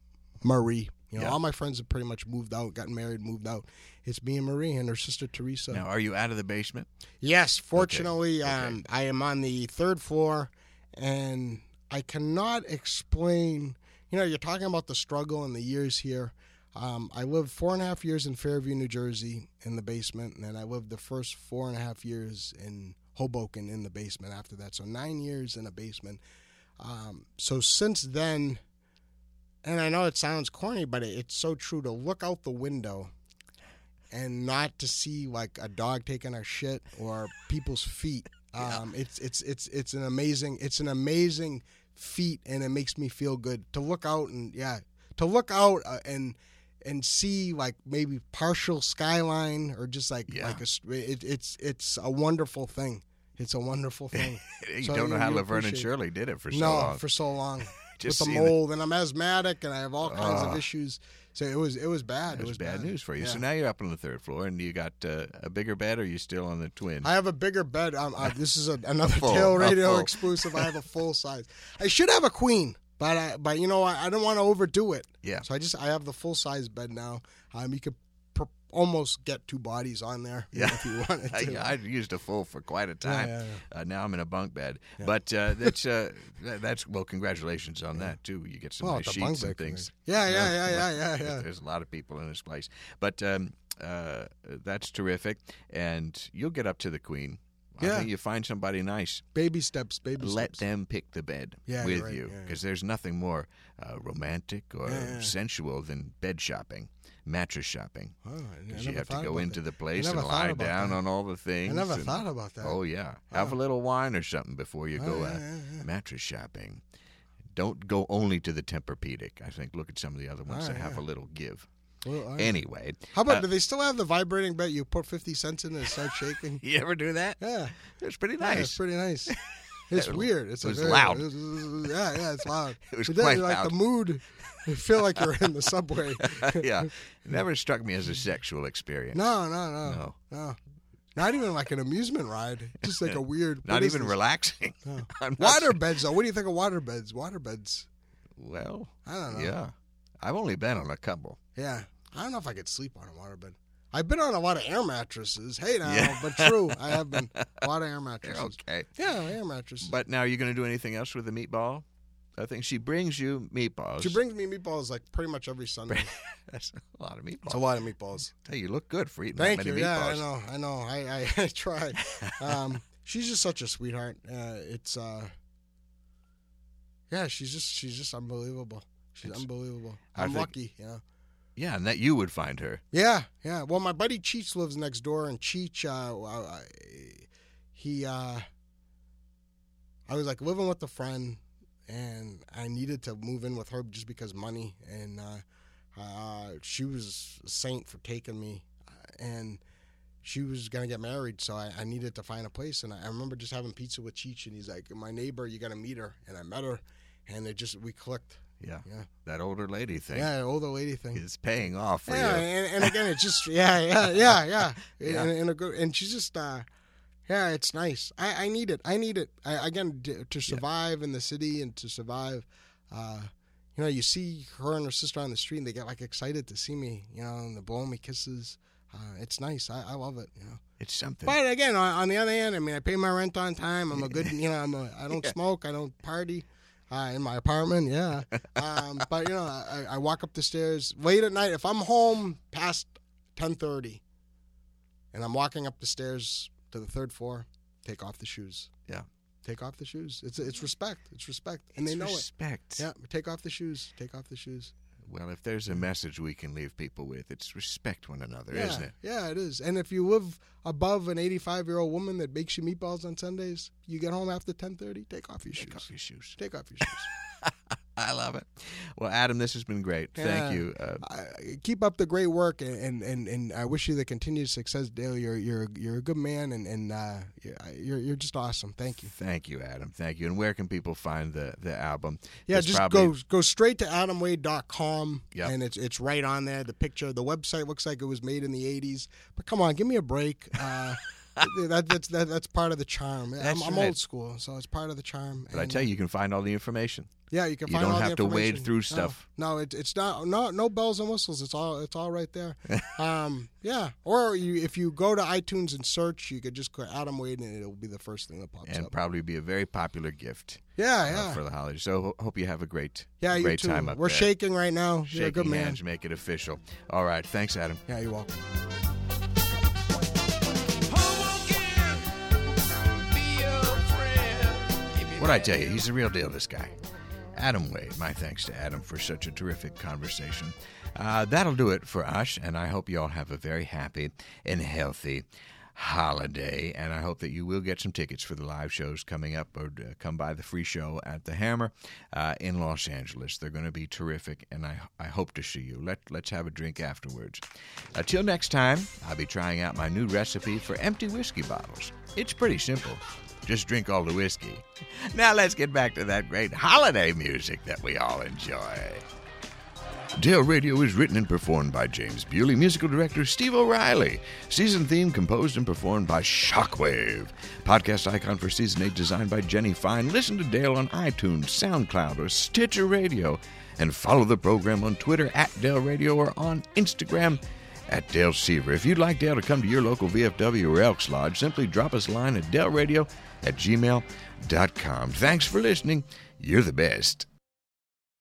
Marie. You know, Yeah. all my friends have pretty much moved out, gotten married, moved out. It's me and Marie and her sister Teresa. now are you out of the basement? Yes, fortunately, Okay. Um, I am on the third floor, and I cannot explain. You know, you're talking about the struggle and the years here. Um, I lived four and a half years in Fairview, New Jersey, in the basement, and then I lived the first four and a half years in Hoboken in the basement. After that, so nine years in a basement. Um, so since then, and I know it sounds corny, but it, it's so true to look out the window and not to see like a dog taking a shit or people's feet. Um, it's it's it's it's an amazing it's an amazing feat, and it makes me feel good to look out and yeah to look out uh, and and see like maybe partial skyline or just like Yeah. like a it, it's it's a wonderful thing. It's a wonderful thing. You So don't know how Laverne and Shirley did it for so no, long. for so long Just with the mold, and I'm asthmatic, and I have all kinds of issues. So it was it was bad. It was was bad, news for you. Yeah. So now you're up on the third floor, and you got uh, a bigger bed, or you still on the twin? I have a bigger bed. Um, uh, this is a, another full, Dale Radio exclusive. I have a full size. I should have a queen, but I, but you know I, I don't want to overdo it. Yeah. So I just I have the full size bed now. Um, you could almost get two bodies on there Yeah. if you wanted to. I, I used a full for quite a Yeah, time. yeah, Uh, now I'm in a bunk bed, but uh, that's uh, that's well. Congratulations on that too. You get some Well, nice sheets and things. Yeah, yeah, yeah, yeah, yeah, yeah. There's a lot of people in this place, but um, uh, that's terrific. And you'll get up to the queen. I Yeah. think you find somebody nice. Baby steps, baby steps. Let steps. them pick the bed Yeah, with right, you yeah, because there's nothing more uh, romantic or Yeah, yeah. sensual than bed shopping, mattress shopping. Oh, Because you have to go into that. the place and lie down that. on all the things. I never and- thought about that. Oh yeah, have a little wine or something before you Oh, go yeah, uh, yeah, yeah. mattress shopping. Don't go only to the Tempur-Pedic. I think look at some of the other ones Oh, that have a little give. Well, Anyway, How about uh, do they still have the vibrating bed? You put fifty cents in and it starts shaking. you ever do that? Yeah, It's pretty yeah, it's nice. pretty nice. It's weird. It's was very, loud. it was- yeah, yeah, it's loud. It was But then, quite like loud. the mood. You feel like you're in the subway. yeah, never struck me as a sexual experience. No, no, no, No. no. Not even like an amusement ride. Just like a weird. Not even this? relaxing. No. Water beds, though. What do you think of water beds? Water beds. Well, I don't know. yeah, I've only been on a couple. Yeah. I don't know if I could sleep on a water bed. I've been on a lot of air mattresses. Hey now, Yeah. but true. I have been a lot of air They're mattresses. okay. Yeah, air mattresses. But now, are you going to do anything else with the meatball? I think she brings you meatballs. She brings me meatballs like pretty much every Sunday. That's a lot of meatballs. It's a lot of meatballs. Tell you, look good for eating Thank that you. many Yeah, I know. I know. I I, I tried. Um, she's just such a sweetheart. Uh, it's uh, yeah. She's just she's just unbelievable. She's It's- unbelievable. I'm think- lucky. You know. Yeah, and that you would find her. Yeah, yeah. Well, my buddy Cheech lives next door, and Cheech, uh, I- he, uh, I was like living with a friend, and I needed to move in with her just because money, and uh, uh, she was a saint for taking me, uh, and she was gonna get married, so I, I needed to find a place, and I, I remember just having pizza with Cheech, and he's like, "My neighbor, you gotta meet her," and I met her, and it just we clicked. Yeah, Yeah. that older lady thing Yeah, older lady thing. is paying off yeah, and, and again, it's just yeah, yeah, yeah, yeah, Yeah. And, and a good, and she's just uh, yeah, it's nice. I, I need it. I need it. I, again, to survive in the city and to survive, uh, you know, you see her and her sister on the street, and they get like excited to see me, you know, and they're blowing me kisses. Uh, it's nice. I, I love it. You know. It's something. But again, on, on the other hand, I mean, I pay my rent on time. I'm a good, you know, I'm a, I don't smoke. I don't party. Uh, in my apartment, yeah. Um, but you know, I, I walk up the stairs late at night. If I'm home past ten thirty, and I'm walking up the stairs to the third floor, take off the shoes. Yeah. Take off the shoes. It's it's respect. It's respect, and It's they know respect. it. Yeah. Take off the shoes. Take off the shoes. Well, if there's a message we can leave people with, it's respect one another, Yeah, isn't it? yeah, it is. And if you live above an 85 year old woman that makes you meatballs on Sundays, you get home after 10:30. Take off your Take shoes. Take off your shoes. Take off your shoes. I love it. Well, Adam, this has been great. Yeah. Thank you. Uh, I, keep up the great work, and, and, and I wish you the continued success, Dale. You're you're you're a good man, and and uh, you're you're just awesome. Thank you. Thank you, Adam. Thank you. And where can people find the, the album? Yeah, It's just probably- go go straight to adamwade.com, Yep. and it's it's right on there. The picture, the website looks like it was made in the '80s. But come on, give me a break. Uh, that, that's that, that's part of the charm. I'm, I'm old school, so it's part of the charm. But I tell you, you can find all the information. Yeah, you can You don't all the have to wade through stuff. No, it, it's not no no bells and whistles. It's all it's all right there. um, yeah, or you if you go to iTunes and search, you could just go Adam Wade and it'll be the first thing that pops And up. And probably be a very popular gift yeah, uh, yeah, for the holidays. So hope you have a great, yeah. You great too. time up We're there. shaking right now. You're a Shaking good man. hands, make it official. All right. Thanks, Adam. Yeah, you're welcome. What I tell you, he's the real deal, this guy. Adam Wade, my thanks to Adam for such a terrific conversation. Uh, that'll do it for us, and I hope you all have a very happy and healthy holiday. And I hope that you will get some tickets for the live shows coming up or uh, come by the free show at the Hammer uh, in Los Angeles. They're going to be terrific, and I, I hope to see you. Let, let's have a drink afterwards. Until next time, I'll be trying out my new recipe for empty whiskey bottles. It's pretty simple. Just drink all the whiskey. Now let's get back to that great holiday music that we all enjoy. Dale Radio is written and performed by James Bewley, musical director Steve O'Reilly. Season theme composed and performed by Shockwave. Podcast icon for season 8 designed by Jenny Fine. Listen to Dale on iTunes, SoundCloud, or Stitcher Radio. And follow the program on Twitter at Dale Radio or on Instagram at Dale Seaver. If you'd like Dale to come to your local VFW or Elks Lodge, simply drop us a line at daleradio at gmail.com. Thanks for listening. You're the best.